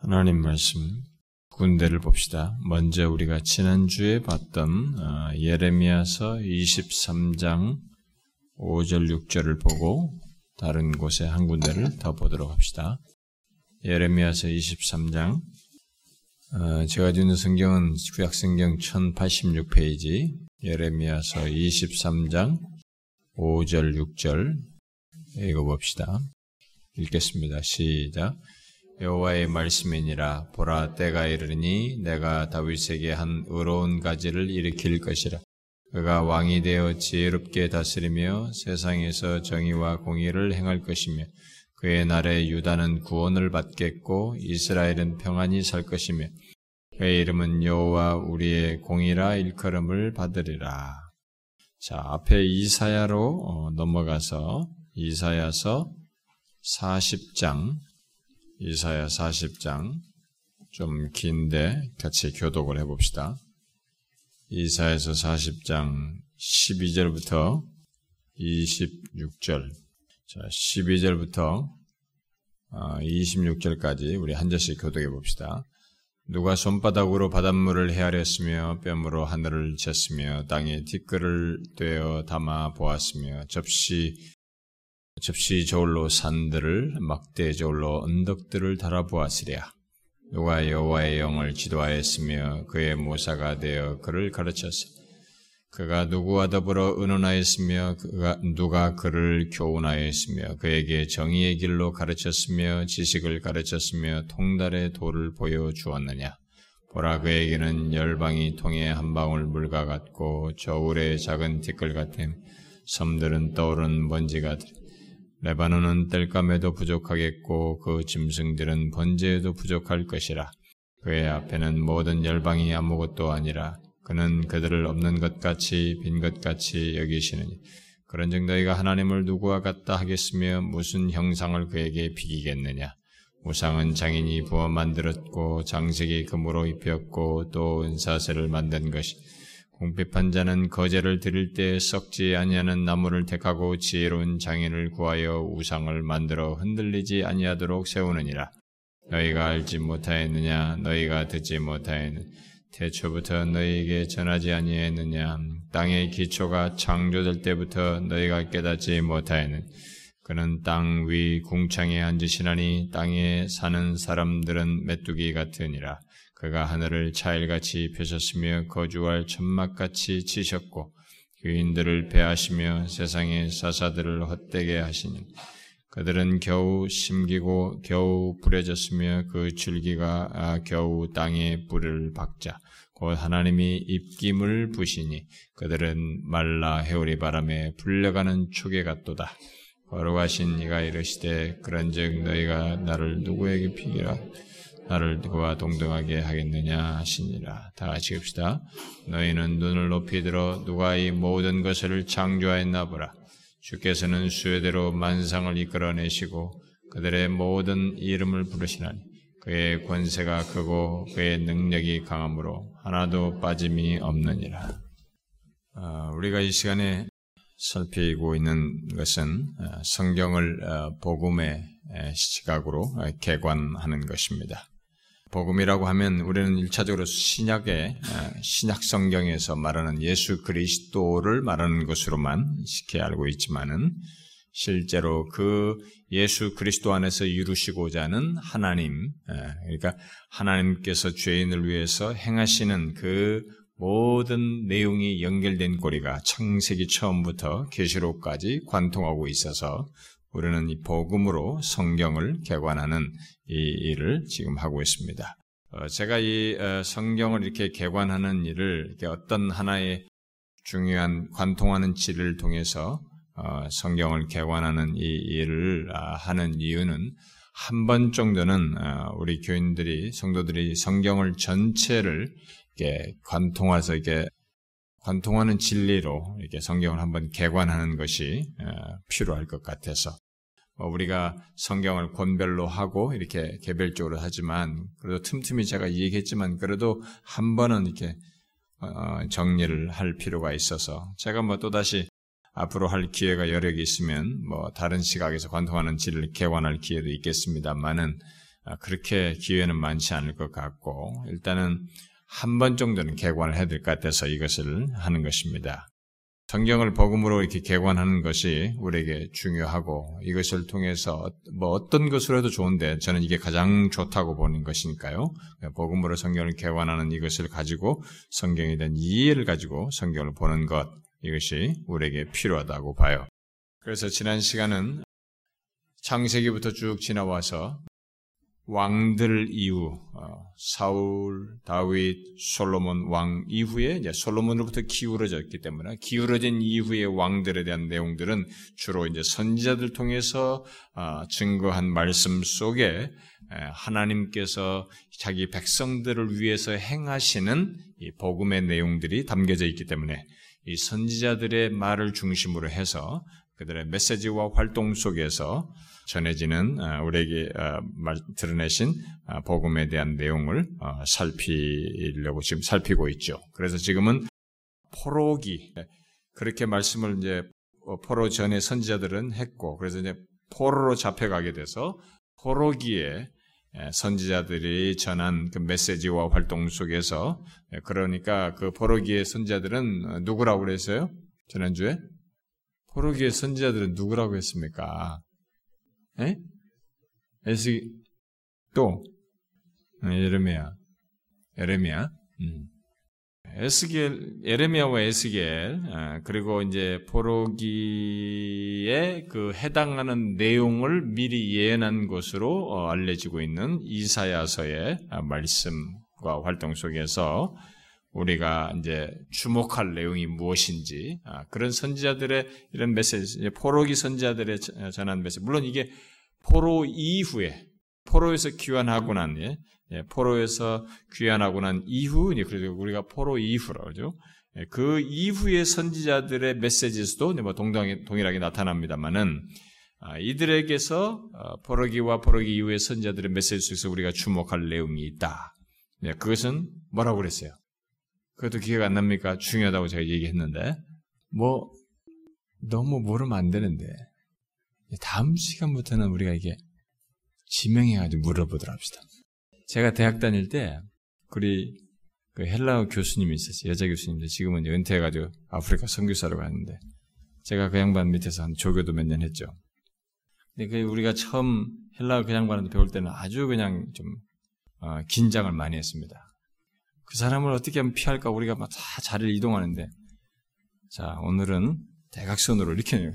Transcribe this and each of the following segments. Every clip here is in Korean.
하나님 말씀 군대를 봅시다. 먼저 우리가 지난주에 봤던 어, 예레미야서 23장 5절 6절을 보고 다른 곳에 한 군데를 더 보도록 합시다. 예레미야서 23장 어, 제가 주는 성경은 구약성경 1086페이지 예레미야서 23장 5절 6절 읽어봅시다. 읽겠습니다. 시작. 여호와의 말씀이니라. 보라 때가 이르니 내가 다윗에게 한 의로운 가지를 일으킬 것이라. 그가 왕이 되어 지혜롭게 다스리며 세상에서 정의와 공의를 행할 것이며 그의 날에 유다는 구원을 받겠고 이스라엘은 평안히 살 것이며 그의 이름은 여호와 우리의 공이라 일컬음을 받으리라. 자 앞에 이사야로 넘어가서 이사야서 40장 이사야 40장 좀 긴데 같이 교독을 해봅시다. 이사야서 40장 12절부터 26절 자 12절부터 26절까지 우리 한 절씩 교독해 봅시다. 누가 손바닥으로 바닷물을 헤아렸으며 뺨으로 하늘을 쳤으며 땅에 티끌을 떼어 담아 보았으며 접시 접시 저울로 산들을 막대 저울로 언덕들을 달아보았으랴. 누가 여호와의 영을 지도하였으며 그의 모사가 되어 그를 가르쳤으. 그가 누구와 더불어 의논하였으며 그가 누가 그를 교훈하였으며 그에게 정의의 길로 가르쳤으며 지식을 가르쳤으며 통달의 도를 보여 주었느냐. 보라 그에게는 열방이 통해 한 방울 물과 같고 저울의 작은 티끌 같음 섬들은 떠오른 먼지 같으 레바논은 땔감에도 부족하겠고 그 짐승들은 번제에도 부족할 것이라. 그의 앞에는 모든 열방이 아무것도 아니라 그는 그들을 없는 것 같이 빈 것 같이 여기시느니 그런즉 너희가 하나님을 누구와 같다 하겠으며 무슨 형상을 그에게 비기겠느냐 우상은 장인이 부어 만들었고 장색이 금으로 입혔고 또 은사세를 만든 것이 공핍한 자는 거제를 드릴 때 썩지 아니하는 나무를 택하고 지혜로운 장인을 구하여 우상을 만들어 흔들리지 아니하도록 세우느니라. 너희가 알지 못하였느냐? 너희가 듣지 못하였느냐? 태초부터 너희에게 전하지 아니했느냐? 땅의 기초가 창조될 때부터 너희가 깨닫지 못하였느냐? 그는 땅 위 궁창에 앉으시나니 땅에 사는 사람들은 메뚜기 같으니라. 그가 하늘을 차일같이 펴셨으며 거주할 천막같이 치셨고 유인들을 배하시며 세상의 사사들을 헛되게 하시니 그들은 겨우 심기고 겨우 부려졌으며 그 줄기가 아, 겨우 땅에 뿌리를 박자 곧 하나님이 입김을 부시니 그들은 말라 해오리 바람에 불려가는 초계 같도다. 거룩하신 이가 이르시되 그런즉 너희가 나를 누구에게 피기라 나를 그와 동등하게 하겠느냐 하시니라. 다 같이 읍시다. 너희는 눈을 높이 들어 누가 이 모든 것을 창조하였나 보라. 주께서는 수요대로 만상을 이끌어내시고 그들의 모든 이름을 부르시나니 그의 권세가 크고 그의 능력이 강함으로 하나도 빠짐이 없느니라. 어, 우리가 이 시간에 살피고 있는 것은 어, 성경을 어, 복음의 시각으로 개관하는 것입니다. 복음이라고 하면 우리는 일차적으로 신약의 신약 성경에서 말하는 예수 그리스도를 말하는 것으로만 쉽게 알고 있지만은 실제로 그 예수 그리스도 안에서 이루시고자 하는 하나님, 그러니까 하나님께서 죄인을 위해서 행하시는 그 모든 내용이 연결된 고리가 창세기 처음부터 계시록까지 관통하고 있어서 우리는 이 복음으로 성경을 개관하는 이 일을 지금 하고 있습니다. 어, 제가 이 어, 성경을 이렇게 개관하는 일을 어떤 하나의 중요한 관통하는 질을 통해서 어, 성경을 개관하는 이 일을 아, 하는 이유는 한 번 정도는 우리 교인들이 성도들이 성경을 전체를 관통해서 이렇게 관통하는 진리로 이렇게 성경을 한번 개관하는 것이 필요할 것 같아서. 뭐 우리가 성경을 권별로 하고 이렇게 개별적으로 하지만 그래도 틈틈이 제가 얘기했지만 그래도 한 번은 이렇게 어, 정리를 할 필요가 있어서 제가 뭐 또다시 앞으로 할 기회가 여력이 있으면 뭐 다른 시각에서 관통하는 질을 개관할 기회도 있겠습니다만은 아, 그렇게 기회는 많지 않을 것 같고 일단은 한 번 정도는 개관을 해야 될 것 같아서 이것을 하는 것입니다. 성경을 복음으로 이렇게 개관하는 것이 우리에게 중요하고 이것을 통해서 뭐 어떤 것으로 해도 좋은데 저는 이게 가장 좋다고 보는 것이니까요. 복음으로 성경을 개관하는 이것을 가지고 성경에 대한 이해를 가지고 성경을 보는 것 이것이 우리에게 필요하다고 봐요. 그래서 지난 시간은 창세기부터 쭉 지나와서 왕들 이후 어, 사울, 다윗, 솔로몬 왕 이후에 이제 솔로몬으로부터 기울어졌기 때문에 기울어진 이후의 왕들에 대한 내용들은 주로 이제 선지자들 통해서 어, 증거한 말씀 속에 하나님께서 자기 백성들을 위해서 행하시는 이 복음의 내용들이 담겨져 있기 때문에 이 선지자들의 말을 중심으로 해서 그들의 메시지와 활동 속에서 전해지는 어, 우리에게 어, 드러내신 어, 복음에 대한 내용을 살피려고 지금 살피고 있죠. 그래서 지금은 포로기 네, 그렇게 말씀을 이제 포로 전에 선지자들은 했고 그래서 이제 포로로 잡혀가게 돼서 포로기에 선지자들이 전한 그 메시지와 활동 속에서 그러니까 그 포로기의 선지자들은 누구라고 그랬어요? 지난주에 포로기의 선지자들은 누구라고 했습니까? 에? 에스 또 에레미야 에레미야 음. 에스겔 에레미야와 에스겔 아, 그리고 이제 포로기에 그 해당하는 내용을 미리 예언한 것으로 어, 알려지고 있는 이사야서의 아, 말씀과 활동 속에서 우리가 이제 주목할 내용이 무엇인지 아, 그런 선지자들의 이런 메시지, 포로기 선지자들의 전한 메시지. 물론 이게 포로 이후에 포로에서 귀환하고 난 예, 예, 포로에서 귀환하고 난 이후 그래서 우리가 포로 이후라 그러죠. 예, 그 이후의 선지자들의 메시지에서도 뭐 동당, 동일하게 나타납니다만은 아, 이들에게서 어, 포로기와 포로기 이후의 선지자들의 메시지 속에서 우리가 주목할 내용이 있다. 예, 그것은 뭐라고 그랬어요? 그것도 기억 안 납니까? 중요하다고 제가 얘기했는데. 뭐, 너무 모르면 안 되는데. 다음 시간부터는 우리가 이게 지명해가지고 물어보도록 합시다. 제가 대학 다닐 때, 우리 그 헬라어 교수님이 있었어요. 여자 교수님인데 지금은 은퇴해가지고 아프리카 선교사로 갔는데, 제가 그 양반 밑에서 한 조교도 몇 년 했죠. 근데 그 우리가 처음 헬라어 그 양반한테 배울 때는 아주 그냥 좀, 어, 긴장을 많이 했습니다. 그 사람을 어떻게 하면 피할까 우리가 막 다 자리를 이동하는데 자 오늘은 대각선으로 이렇게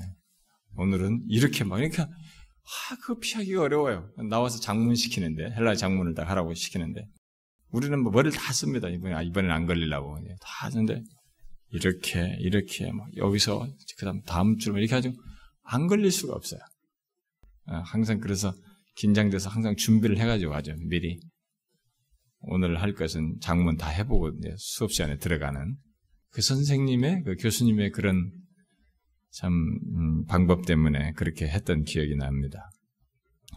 오늘은 이렇게 막 그러니까 아 그거 피하기가 어려워요. 나와서 장문 시키는데 헬라 장문을 다 하라고 시키는데 우리는 뭐 머리를 다 씁니다. 이번에 아, 이번엔 안 걸리려고 다 하는데 이렇게 이렇게 막 여기서 그다음 다음 주로 이렇게 하죠. 안 걸릴 수가 없어요. 아, 항상 그래서 긴장돼서 항상 준비를 해가지고 하죠. 미리 오늘 할 것은 장문 다 해보고 수업 시간에 들어가는 그 선생님의 그 교수님의 그런 참 음, 방법 때문에 그렇게 했던 기억이 납니다.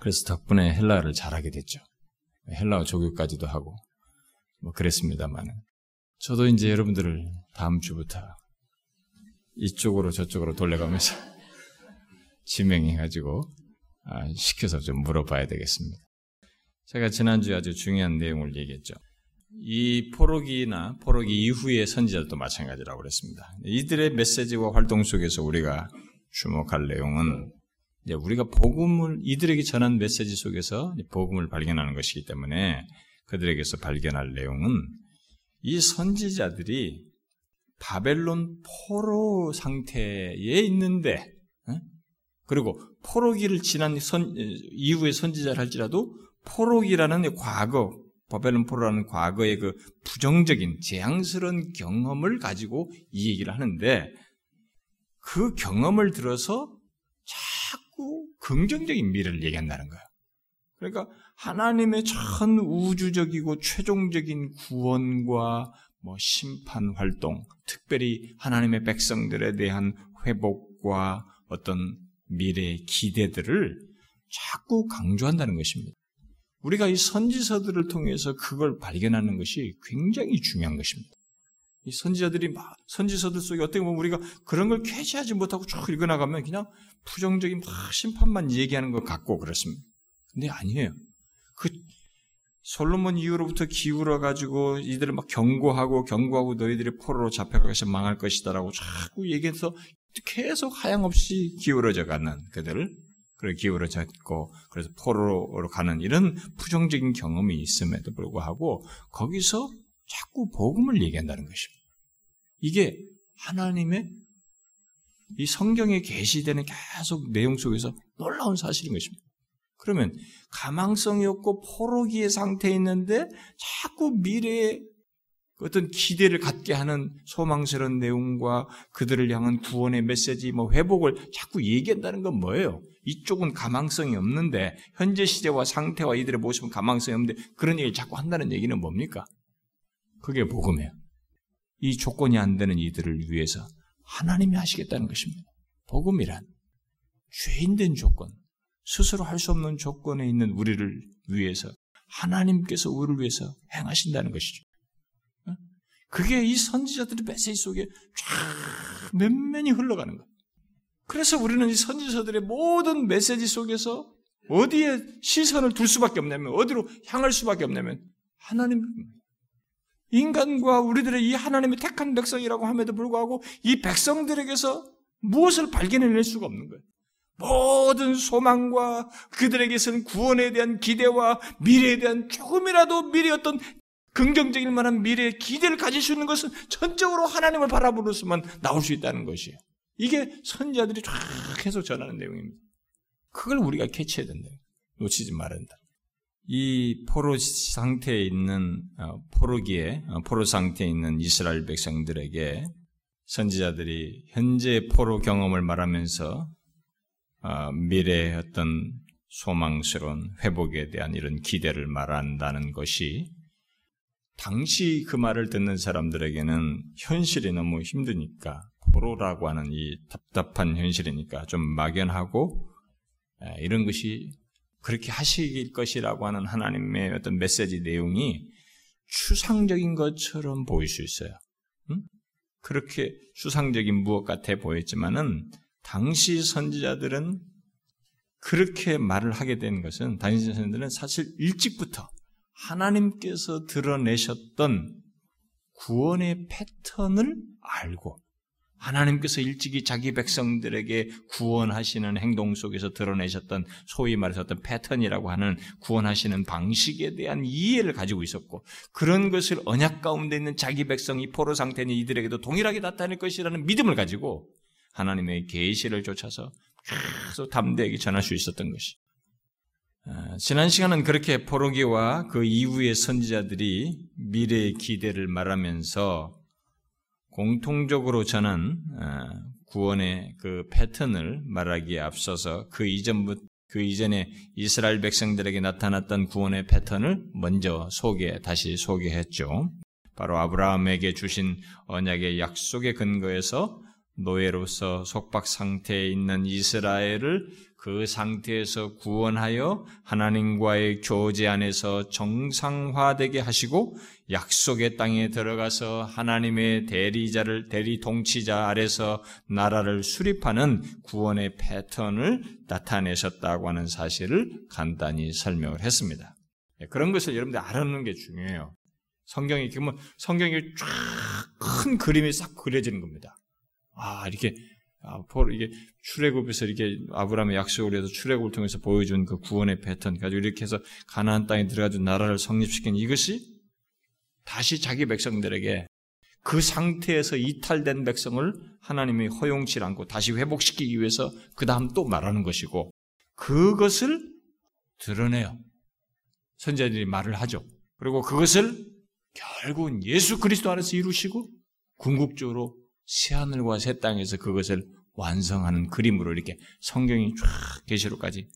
그래서 덕분에 헬라어를 잘하게 됐죠. 헬라어 조교까지도 하고 뭐 그랬습니다만은 저도 이제 여러분들을 다음 주부터 이쪽으로 저쪽으로 돌려가면서 지명해가지고 아, 시켜서 좀 물어봐야 되겠습니다. 제가 지난주에 아주 중요한 내용을 얘기했죠. 이 포로기나 포로기 이후의 선지자도 마찬가지라고 그랬습니다. 이들의 메시지와 활동 속에서 우리가 주목할 내용은 이제 우리가 복음을 이들에게 전한 메시지 속에서 복음을 발견하는 것이기 때문에 그들에게서 발견할 내용은 이 선지자들이 바벨론 포로 상태에 있는데 그리고 포로기를 지난 선, 이후의 선지자를 할지라도 포로기라는 과거, 바벨론 포로라는 과거의 그 부정적인 재앙스러운 경험을 가지고 이 얘기를 하는데 그 경험을 들어서 자꾸 긍정적인 미래를 얘기한다는 거예요. 그러니까 하나님의 전 우주적이고 최종적인 구원과 뭐 심판 활동, 특별히 하나님의 백성들에 대한 회복과 어떤 미래의 기대들을 자꾸 강조한다는 것입니다. 우리가 이 선지서들을 통해서 그걸 발견하는 것이 굉장히 중요한 것입니다. 이 선지자들이 막 선지서들 속에 어떻게 보면 우리가 그런 걸 캐치하지 못하고 쭉 읽어나가면 그냥 부정적인 막 심판만 얘기하는 것 같고 그렇습니다. 근데 아니에요. 그 솔로몬 이후로부터 기울어 가지고 이들을 막 경고하고 경고하고 너희들이 포로로 잡혀가서 망할 것이다라고 자꾸 얘기해서 계속 하향없이 기울어져 가는 그들을 그래 기울어졌고 그래서 포로로 가는 이런 부정적인 경험이 있음에도 불구하고 거기서 자꾸 복음을 얘기한다는 것입니다. 이게 하나님의 이 성경에 게시되는 계속 내용 속에서 놀라운 사실인 것입니다. 그러면 가망성이 없고 포로기의 상태에 있는데 자꾸 미래에 어떤 기대를 갖게 하는 소망스러운 내용과 그들을 향한 구원의 메시지, 뭐 회복을 자꾸 얘기한다는 건 뭐예요? 이쪽은 가망성이 없는데 현재 시대와 상태와 이들의 모습은 가망성이 없는데 그런 얘기를 자꾸 한다는 얘기는 뭡니까? 그게 복음이에요. 이 조건이 안 되는 이들을 위해서 하나님이 하시겠다는 것입니다. 복음이란 죄인된 조건, 스스로 할 수 없는 조건에 있는 우리를 위해서 하나님께서 우리를 위해서 행하신다는 것이죠. 어? 그게 이 선지자들의 메시지 속에 쫙 면면이 흘러가는 거예요. 그래서 우리는 이 선지서들의 모든 메시지 속에서 어디에 시선을 둘 수밖에 없냐면 어디로 향할 수밖에 없냐면 하나님 인간과 우리들의 이 하나님의 택한 백성이라고 함에도 불구하고 이 백성들에게서 무엇을 발견해낼 수가 없는 거예요. 모든 소망과 그들에게서는 구원에 대한 기대와 미래에 대한 조금이라도 미래 어떤 긍정적일 만한 미래의 기대를 가질 수 있는 것은 전적으로 하나님을 바라보면서만 나올 수 있다는 것이에요. 이게 선자들이 쫙 계속 전하는 내용입니다. 그걸 우리가 캐치해야 된다. 놓치지 말아야 된다. 이 포로 상태에 있는 어, 포로기에 어, 포로 상태에 있는 이스라엘 백성들에게 선지자들이 현재 포로 경험을 말하면서 어, 미래의 어떤 소망스러운 회복에 대한 이런 기대를 말한다는 것이 당시 그 말을 듣는 사람들에게는 현실이 너무 힘드니까 포로라고 하는 이 답답한 현실이니까 좀 막연하고 이런 것이 그렇게 하실 것이라고 하는 하나님의 어떤 메시지 내용이 추상적인 것처럼 보일 수 있어요. 응? 그렇게 추상적인 무엇 같아 보였지만은 당시 선지자들은 그렇게 말을 하게 된 것은 당시 선지자들은 사실 일찍부터 하나님께서 드러내셨던 구원의 패턴을 알고 하나님께서 일찍이 자기 백성들에게 구원하시는 행동 속에서 드러내셨던 소위 말해서 어떤 패턴이라고 하는 구원하시는 방식에 대한 이해를 가지고 있었고 그런 것을 언약 가운데 있는 자기 백성이 포로 상태인 이들에게도 동일하게 나타낼 것이라는 믿음을 가지고 하나님의 계시를 쫓아서 계속 담대하게 전할 수 있었던 것이. 아, 지난 시간은 그렇게 포로기와 그 이후의 선지자들이 미래의 기대를 말하면서 공통적으로 저는 어, 구원의 그 패턴을 말하기에 앞서서 그 이전부터 그 이전에 이스라엘 백성들에게 나타났던 구원의 패턴을 먼저 소개, 다시 소개했죠. 바로 아브라함에게 주신 언약의 약속의 근거에서 노예로서 속박 상태에 있는 이스라엘을 그 상태에서 구원하여 하나님과의 교제 안에서 정상화되게 하시고 약속의 땅에 들어가서 하나님의 대리자를 대리 통치자 아래서 나라를 수립하는 구원의 패턴을 나타내셨다고 하는 사실을 간단히 설명을 했습니다. 예, 그런 것을 여러분들 알아놓는 게 중요해요. 성경이 그러면 성경이 쫙 큰 그림이 싹 그려지는 겁니다. 아 이렇게 아, 이게 출애굽에서 이렇게 아브라함의 약속을 해서 출애굽을 통해서 보여준 그 구원의 패턴 가지고 이렇게 해서 가나안 땅에 들어가서 나라를 성립시킨 이것이 다시 자기 백성들에게 그 상태에서 이탈된 백성을 하나님이 허용치 않고 다시 회복시키기 위해서 그 다음 또 말하는 것이고 그것을 드러내요. 선자들이 말을 하죠. 그리고 그것을 결국은 예수 그리스도 안에서 이루시고 궁극적으로 새하늘과 새 땅에서 그것을 완성하는 그림으로 이렇게 성경이 쫙 계시록까지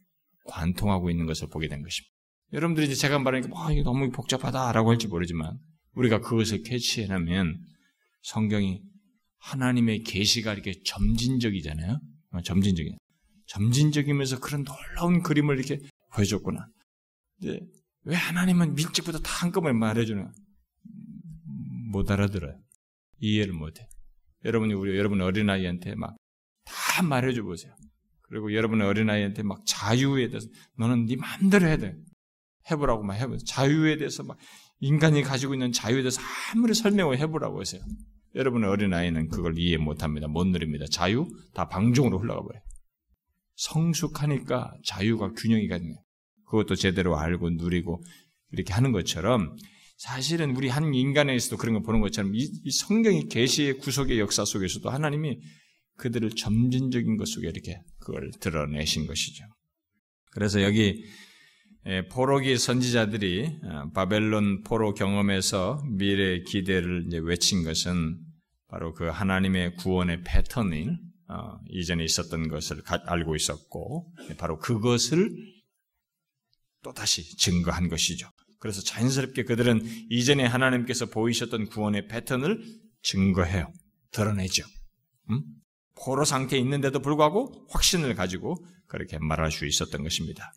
관통하고 있는 것을 보게 된 것입니다. 여러분들이 이제 제가 말하니까 뭐 이게 너무 복잡하다라고 할지 모르지만 우리가 그것을 캐치해내면 성경이 하나님의 계시가 이렇게 점진적이잖아요. 어, 점진적이 점진적이면서 그런 놀라운 그림을 이렇게 보여줬구나. 이제 왜 하나님은 밀집보다 다 한꺼번에 말해주는 못 알아들어요. 이해를 못해. 여러분이 우리 여러분 어린아이한테 막 다 말해줘 보세요. 그리고 여러분의 어린아이한테 막 자유에 대해서 너는 네 마음대로 해야 돼. 해보라고 막 해보 자유에 대해서 막 인간이 가지고 있는 자유에 대해서 아무리 설명을 해보라고 하세요. 여러분의 어린아이는 그걸 이해 못합니다. 못 누립니다. 자유 다 방종으로 흘러가 버려요. 성숙하니까 자유가 균형이 가는 그것도 제대로 알고 누리고 이렇게 하는 것처럼 사실은 우리 한 인간에서도 그런 거 보는 것처럼 이, 이 성경의 계시의 구속의 역사 속에서도 하나님이 그들을 점진적인 것 속에 이렇게 그걸 드러내신 것이죠. 그래서 여기 포로기 선지자들이 어, 바벨론 포로 경험에서 미래 기대를 외친 것은 바로 그 하나님의 구원의 패턴을 어, 이전에 있었던 것을 알고 있었고 바로 그것을 또 다시 증거한 것이죠. 그래서 자연스럽게 그들은 이전에 하나님께서 보이셨던 구원의 패턴을 증거해요. 드러내죠. 음? 포로 상태에 있는데도 불구하고 확신을 가지고 그렇게 말할 수 있었던 것입니다.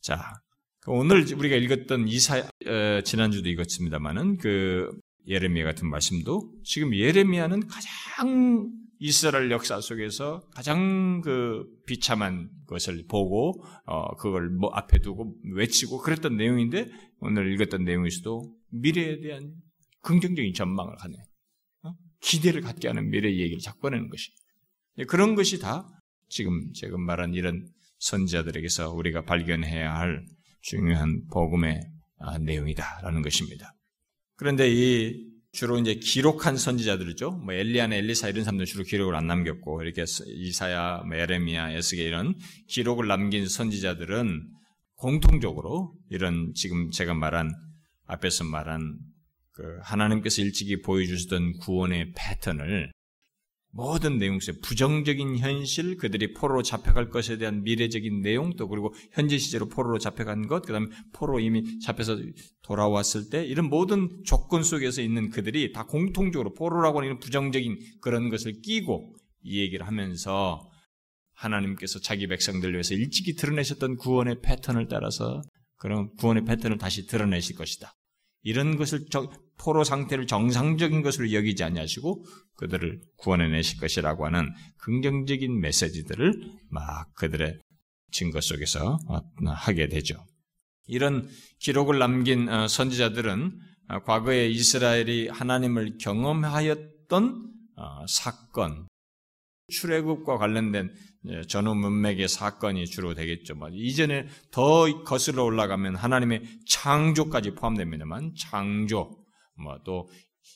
자, 그 오늘 우리가 읽었던 이사 어, 지난주도 읽었습니다만은 그 예레미야 같은 말씀도 지금 예레미야는 가장 이스라엘 역사 속에서 가장 그 비참한 것을 보고 어 그걸 뭐 앞에 두고 외치고 그랬던 내용인데 오늘 읽었던 내용에서도 미래에 대한 긍정적인 전망을 하네. 어? 기대를 갖게 하는 미래 얘기를 자꾸 꺼내는 것이. 예, 그런 것이 다 지금 제가 말한 이런 선지자들에게서 우리가 발견해야 할 중요한 복음의 아, 내용이다라는 것입니다. 그런데 이 주로 이제 기록한 선지자들이죠. 뭐 엘리야나 엘리사 이런 사람들 주로 기록을 안 남겼고 이렇게 이사야, 뭐 에레미야, 에스게 이런 기록을 남긴 선지자들은 공통적으로 이런 지금 제가 말한 앞에서 말한 그 하나님께서 일찍이 보여주셨던 구원의 패턴을 모든 내용 속에 부정적인 현실, 그들이 포로로 잡혀갈 것에 대한 미래적인 내용, 또 그리고 현재 시제로 포로로 잡혀간 것, 그 다음에 포로 이미 잡혀서 돌아왔을 때 이런 모든 조건 속에서 있는 그들이 다 공통적으로 포로라고 하는 부정적인 그런 것을 끼고 이 얘기를 하면서 하나님께서 자기 백성들 위해서 일찍이 드러내셨던 구원의 패턴을 따라서 그런 구원의 패턴을 다시 드러내실 것이다. 이런 것을 포로 상태를 정상적인 것으로 여기지 아니하시고 그들을 구원해 내실 것이라고 하는 긍정적인 메시지들을 막 그들의 증거 속에서 하게 되죠. 이런 기록을 남긴 어, 선지자들은 어, 과거에 이스라엘이 하나님을 경험하였던 어, 사건, 출애굽과 관련된 예, 전후 문맥의 사건이 주로 되겠죠. 뭐 이전에 더 거슬러 올라가면 하나님의 창조까지 포함됩니다만 창조, 뭐또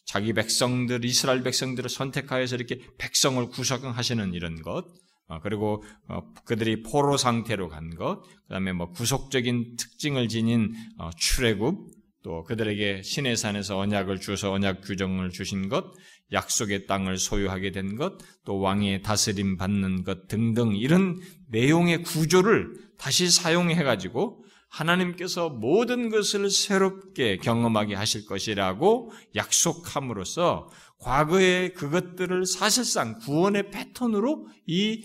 자기 백성들 이스라엘 백성들을 선택하여서 이렇게 백성을 구성하시는 이런 것, 어, 그리고 어, 그들이 포로 상태로 간 것, 그다음에 뭐 구속적인 특징을 지닌 어, 출애굽, 또 그들에게 신의 산에서 언약을 주어서 언약 규정을 주신 것, 약속의 땅을 소유하게 된 것, 또 왕의 다스림 받는 것 등등 이런 내용의 구조를 다시 사용해 가지고 하나님께서 모든 것을 새롭게 경험하게 하실 것이라고 약속함으로써 과거의 그것들을 사실상 구원의 패턴으로 이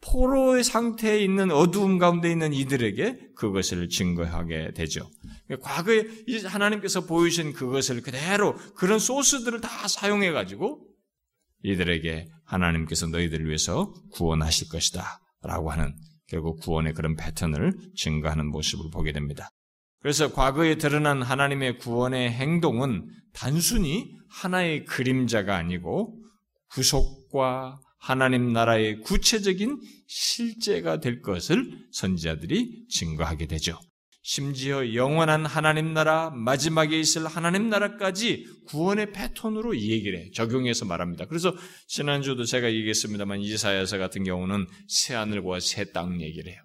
포로의 상태에 있는 어두움 가운데 있는 이들에게 그것을 증거하게 되죠. 과거에 하나님께서 보이신 그것을 그대로 그런 소스들을 다 사용해 가지고 이들에게 하나님께서 너희들을 위해서 구원하실 것이다. 라고 하는 결국 구원의 그런 패턴을 증거하는 모습을 보게 됩니다. 그래서 과거에 드러난 하나님의 구원의 행동은 단순히 하나의 그림자가 아니고 구속과 하나님 나라의 구체적인 실제가 될 것을 선지자들이 증거하게 되죠. 심지어 영원한 하나님 나라, 마지막에 있을 하나님 나라까지 구원의 패턴으로 이 얘기를 해 적용해서 말합니다. 그래서 지난주도 제가 얘기했습니다만 이사야서 같은 경우는 새 하늘과 새 땅 얘기를 해요.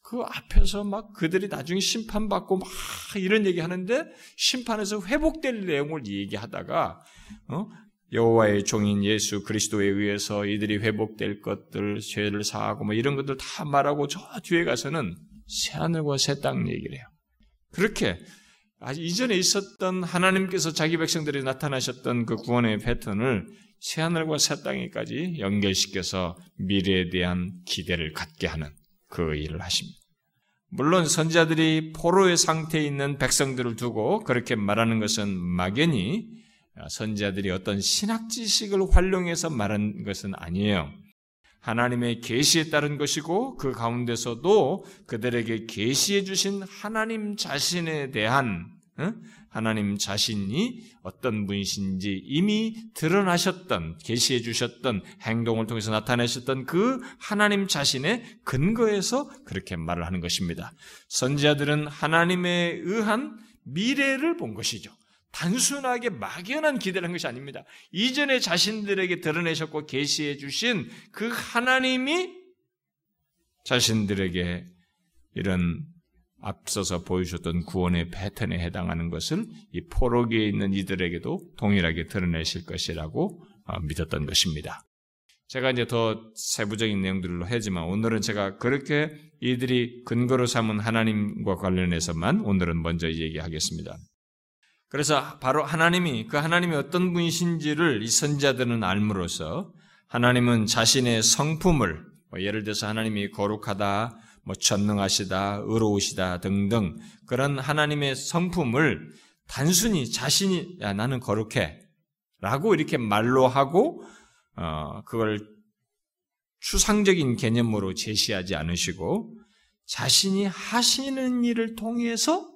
그 앞에서 막 그들이 나중에 심판받고 막 이런 얘기 하는데 심판에서 회복될 내용을 얘기하다가 어? 여호와의 종인 예수 그리스도에 의해서 이들이 회복될 것들, 죄를 사하고 뭐 이런 것들 다 말하고 저 뒤에 가서는 새하늘과 새 땅 얘기를 해요. 그렇게 이전에 있었던 하나님께서 자기 백성들이 나타나셨던 그 구원의 패턴을 새하늘과 새 땅에까지 연결시켜서 미래에 대한 기대를 갖게 하는 그 일을 하십니다. 물론 선지자들이 포로의 상태에 있는 백성들을 두고 그렇게 말하는 것은 막연히 선지자들이 어떤 신학 지식을 활용해서 말한 것은 아니에요. 하나님의 계시에 따른 것이고 그 가운데서도 그들에게 계시해 주신 하나님 자신에 대한 하나님 자신이 어떤 분이신지 이미 드러나셨던 계시해 주셨던 행동을 통해서 나타내셨던 그 하나님 자신의 근거에서 그렇게 말을 하는 것입니다. 선지자들은 하나님에 의한 미래를 본 것이죠. 단순하게 막연한 기대를 한 것이 아닙니다. 이전에 자신들에게 드러내셨고 계시해 주신 그 하나님이 자신들에게 이런 앞서서 보여주셨던 구원의 패턴에 해당하는 것을 이 포로기에 있는 이들에게도 동일하게 드러내실 것이라고 어, 믿었던 것입니다. 제가 이제 더 세부적인 내용들로 하지만 오늘은 제가 그렇게 이들이 근거로 삼은 하나님과 관련해서만 오늘은 먼저 얘기하겠습니다. 그래서 바로 하나님이 그 하나님이 어떤 분이신지를 이 선자들은 알므로써 하나님은 자신의 성품을 뭐 예를 들어서 하나님이 거룩하다, 뭐 전능하시다, 의로우시다 등등 그런 하나님의 성품을 단순히 자신이 야 나는 거룩해라고 이렇게 말로 하고 어 그걸 추상적인 개념으로 제시하지 않으시고 자신이 하시는 일을 통해서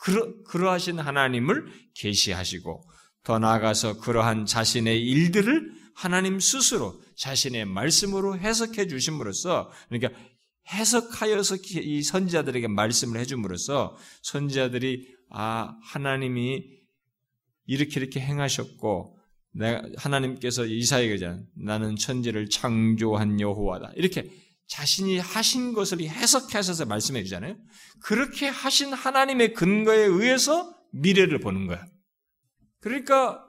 그러, 그러하신 하나님을 계시하시고 더 나아가서 그러한 자신의 일들을 하나님 스스로 자신의 말씀으로 해석해 주심으로써 그러니까 해석하여서 이 선지자들에게 말씀을 해줌으로써 선지자들이 아 하나님이 이렇게 이렇게 행하셨고 하나님께서 이사에게 나는 천지를 창조한 여호와다. 이렇게 자신이 하신 것을 해석하셔서 말씀해 주잖아요. 그렇게 하신 하나님의 근거에 의해서 미래를 보는 거야. 그러니까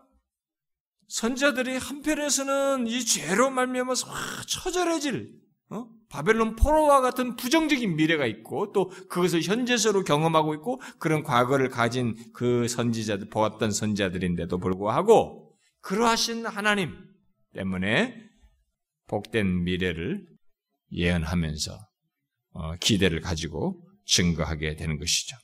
선자들이 한편에서는 이 죄로 말미암아서 처절해질 어? 바벨론 포로와 같은 부정적인 미래가 있고 또 그것을 현재서로 경험하고 있고 그런 과거를 가진 그 선지자들 보았던 선자들인데도 불구하고 그러하신 하나님 때문에 복된 미래를 예언하면서 어, 기대를 가지고 증거하게 되는 것이죠.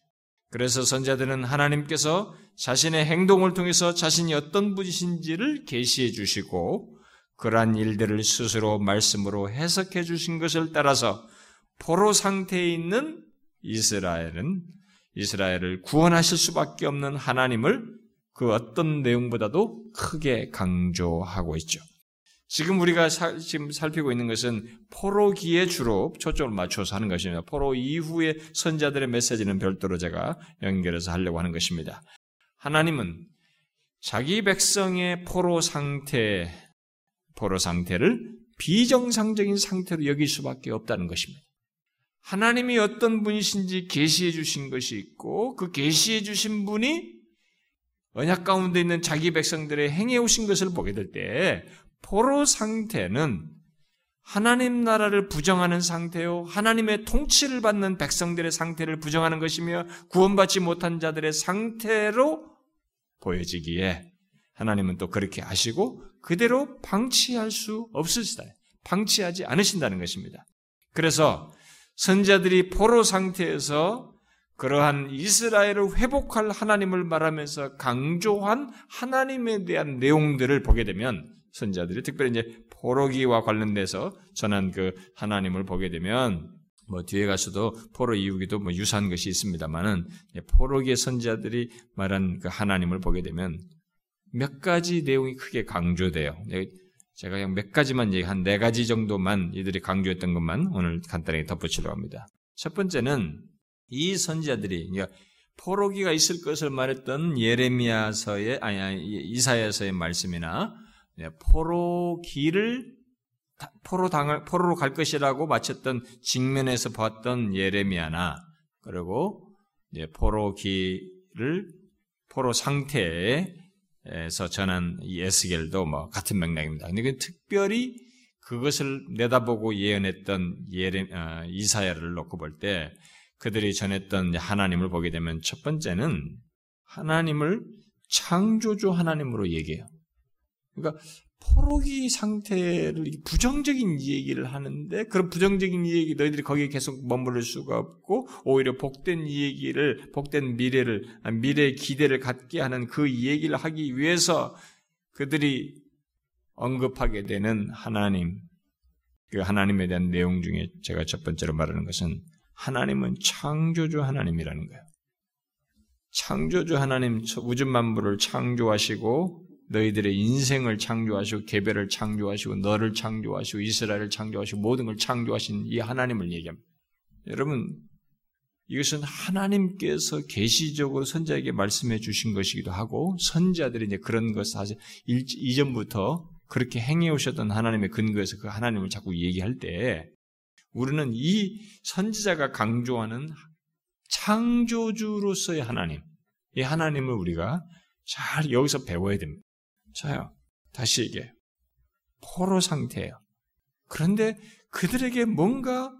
그래서 선자들은 하나님께서 자신의 행동을 통해서 자신이 어떤 분이신지를 계시해 주시고 그러한 일들을 스스로 말씀으로 해석해 주신 것을 따라서 포로 상태에 있는 이스라엘은 이스라엘을 구원하실 수밖에 없는 하나님을 그 어떤 내용보다도 크게 강조하고 있죠. 지금 우리가 사, 지금 살피고 있는 것은 포로기에 주로 초점을 맞춰서 하는 것입니다. 포로 이후의 선자들의 메시지는 별도로 제가 연결해서 하려고 하는 것입니다. 하나님은 자기 백성의 포로 상태, 포로 상태를 비정상적인 상태로 여길 수밖에 없다는 것입니다. 하나님이 어떤 분이신지 계시해 주신 것이 있고 그 계시해 주신 분이 언약 가운데 있는 자기 백성들의 행해 오신 것을 보게 될 때 포로 상태는 하나님 나라를 부정하는 상태요, 하나님의 통치를 받는 백성들의 상태를 부정하는 것이며 구원받지 못한 자들의 상태로 보여지기에 하나님은 또 그렇게 하시고 그대로 방치할 수 없으시다. 방치하지 않으신다는 것입니다. 그래서 선자들이 포로 상태에서 그러한 이스라엘을 회복할 하나님을 말하면서 강조한 하나님에 대한 내용들을 보게 되면 선자들이 특별히 이제 포로기와 관련돼서 전한 그 하나님을 보게 되면 뭐 뒤에 가서도 포로 이후기도 뭐 유사한 것이 있습니다만은 포로기의 선자들이 말한 그 하나님을 보게 되면 몇 가지 내용이 크게 강조돼요. 네, 제가 그냥 몇 가지만 얘기 한 네 가지 정도만 이들이 강조했던 것만 오늘 간단하게 덧붙이려고 합니다. 첫 번째는 이 선지자들이 그러니까 포로기가 있을 것을 말했던 예레미야서의 아니 이사야서의 말씀이나 네, 포로기를 포로 당을 포로로 갈 것이라고 마쳤던 직면에서 봤던 예레미야나 그리고 포로기를 포로 상태에서 전한 에스겔도 뭐 같은 맥락입니다. 근데 특별히 그것을 내다보고 예언했던 예레 어, 이사야를 놓고 볼 때 그들이 전했던 하나님을 보게 되면 첫 번째는 하나님을 창조주 하나님으로 얘기해요. 그러니까 포로기 상태를 부정적인 얘기를 하는데 그런 부정적인 얘기 너희들이 거기에 계속 머무를 수가 없고 오히려 복된 얘기를 복된 미래를 미래의 기대를 갖게 하는 그 얘기를 하기 위해서 그들이 언급하게 되는 하나님 그 하나님에 대한 내용 중에 제가 첫 번째로 말하는 것은 하나님은 창조주 하나님이라는 거예요. 창조주 하나님 우주 만물을 창조하시고 너희들의 인생을 창조하시고 개별을 창조하시고 너를 창조하시고 이스라엘을 창조하시고 모든 걸 창조하신 이 하나님을 얘기합니다. 여러분 이것은 하나님께서 계시적으로 선자에게 말씀해 주신 것이기도 하고 선자들이 이제 그런 것 사실 이전부터 그렇게 행해 오셨던 하나님의 근거에서 그 하나님을 자꾸 얘기할 때 우리는 이 선지자가 강조하는 창조주로서의 하나님, 이 하나님을 우리가 잘 여기서 배워야 됩니다. 자요, 다시 얘기해요. 포로 상태예요. 그런데 그들에게 뭔가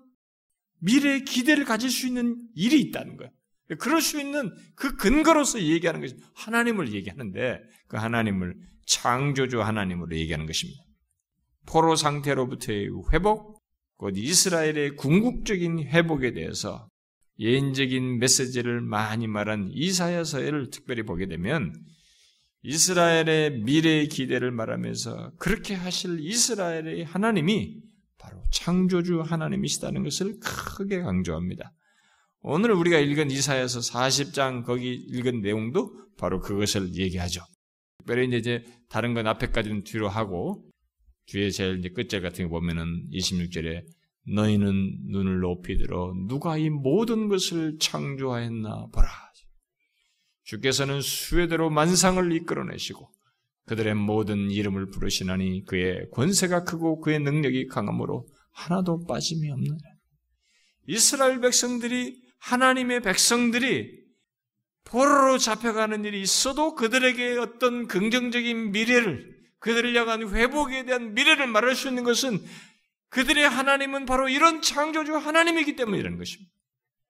미래의 기대를 가질 수 있는 일이 있다는 거예요. 그럴 수 있는 그 근거로서 얘기하는 것이 하나님을 얘기하는데 그 하나님을 창조주 하나님으로 얘기하는 것입니다. 포로 상태로부터의 회복, 곧 이스라엘의 궁극적인 회복에 대해서 예인적인 메시지를 많이 말한 이사야서를 특별히 보게 되면 이스라엘의 미래의 기대를 말하면서 그렇게 하실 이스라엘의 하나님이 바로 창조주 하나님이시다는 것을 크게 강조합니다. 오늘 우리가 읽은 이사야서 40장 거기 읽은 내용도 바로 그것을 얘기하죠. 특별히 이제 다른 건 앞에까지는 뒤로 하고 뒤에 제일 이제 끝절 같은 거 보면은 26절에 너희는 눈을 높이 들어 누가 이 모든 것을 창조하였나 보라. 주께서는 수혜대로 만상을 이끌어내시고 그들의 모든 이름을 부르시나니 그의 권세가 크고 그의 능력이 강함으로 하나도 빠짐이 없느냐. 이스라엘 백성들이 하나님의 백성들이 포로로 잡혀가는 일이 있어도 그들에게 어떤 긍정적인 미래를 그들을 향한 회복에 대한 미래를 말할 수 있는 것은 그들의 하나님은 바로 이런 창조주 하나님이기 때문이라는 것입니다.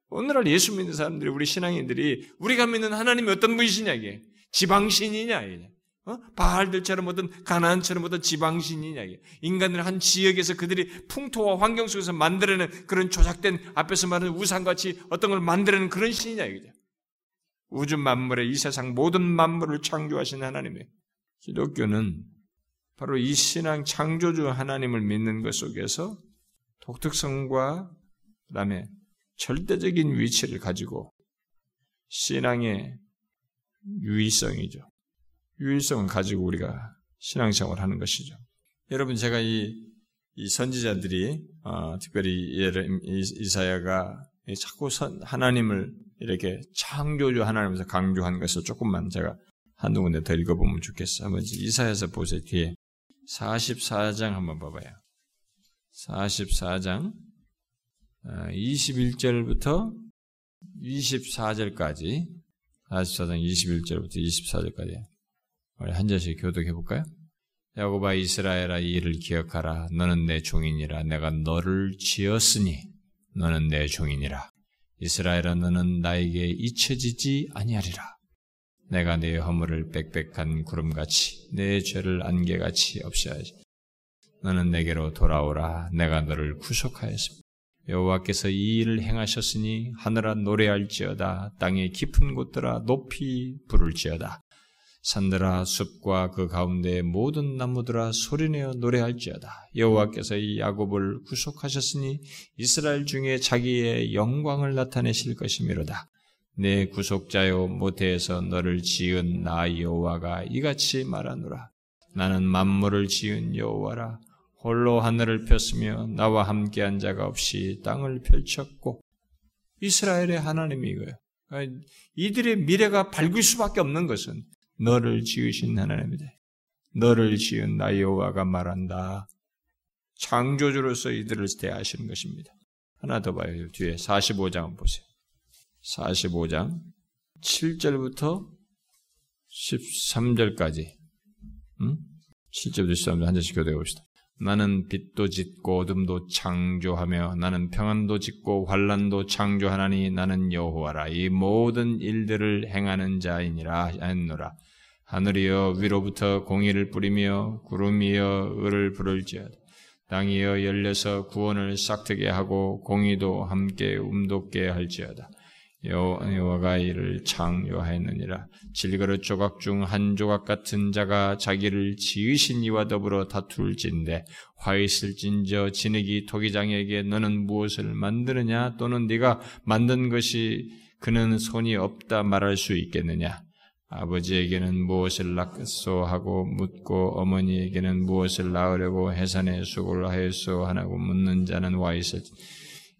오늘날 예수 믿는 사람들이 우리 신앙인들이 우리가 믿는 하나님이 어떤 분이시냐 이게 지방신이냐 이게 어? 바알들처럼 어떤 가나안처럼 어떤 지방신이냐 이게 인간들 한 지역에서 그들이 풍토와 환경 속에서 만들어낸 그런 조작된 앞에서 말하는 우상같이 어떤 걸 만들어낸 그런 신이냐 이거죠. 우주 만물의 이 세상 모든 만물을 창조하신 하나님의 기독교는 바로 이 신앙 창조주 하나님을 믿는 것 속에서 독특성과 그다음에 절대적인 위치를 가지고 신앙의 유의성이죠. 유일성을 가지고 우리가 신앙생활을 하는 것이죠. 여러분 제가 이, 이 선지자들이 어, 특별히 이사야가 자꾸 선, 하나님을 이렇게 창조주 하나님에서 강조한 것을 조금만 제가 한두 군데 더 읽어보면 좋겠어. 한번 이사야서 보세요. 뒤에 44장 한번 봐봐요. 44장 21절부터 어, 24절까지 44장 21절부터 24절까지 우리 한 절씩 교독해 볼까요? 야고바 이스라엘아 이 일을 기억하라. 너는 내 종이니라. 내가 너를 지었으니 너는 내 종이니라. 이스라엘아 너는 나에게 잊혀지지 아니하리라. 내가 내 허물을 빽빽한 구름같이 내 죄를 안개같이 없애하지. 너는 내게로 돌아오라. 내가 너를 구속하였습니다. 여호와께서 이 일을 행하셨으니 하늘아 노래할지어다. 땅의 깊은 곳들아 높이 부를지어다. 산들아 숲과 그 가운데 모든 나무들아 소리내어 노래할지어다. 여호와께서 이 야곱을 구속하셨으니 이스라엘 중에 자기의 영광을 나타내실 것이미로다. 내 구속자여 모태에서 너를 지은 나 여호와가 이같이 말하노라. 나는 만물을 지은 여호와라. 홀로 하늘을 폈으며 나와 함께한 자가 없이 땅을 펼쳤고 이스라엘의 하나님이 이거예요. 그러니까 이들의 미래가 밝을 수밖에 없는 것은 너를 지으신 하나님이다. 너를 지은 나 여호와가 말한다. 창조주로서 이들을 대하시는 것입니다. 하나 더 봐요. 뒤에 45장 한번 보세요. 45장 7절부터 13절까지 음? 7절부터 13절 한 절씩 교대해 봅시다. 나는 빛도 짓고 어둠도 창조하며 나는 평안도 짓고 환란도 창조하나니 나는 여호와라 이 모든 일들을 행하는 자이니라 하노라 하늘이여 위로부터 공의를 뿌리며 구름이여 을을 부를지어다. 땅이여 열려서 구원을 싹트게 하고 공의도 함께 움돋게 할지어다. 여호와가 이를 창조하였느니라. 질그릇 조각 중 한 조각 같은 자가 자기를 지으신 이와 더불어 다툴진데 화 있을진저 진흙이 토기장에게 너는 무엇을 만드느냐? 또는 네가 만든 것이 그는 손이 없다 말할 수 있겠느냐? 아버지에게는 무엇을 낳겠소 하고 묻고 어머니에게는 무엇을 낳으려고 해산의 수고를 하였소 하고 묻는 자는 와 있을지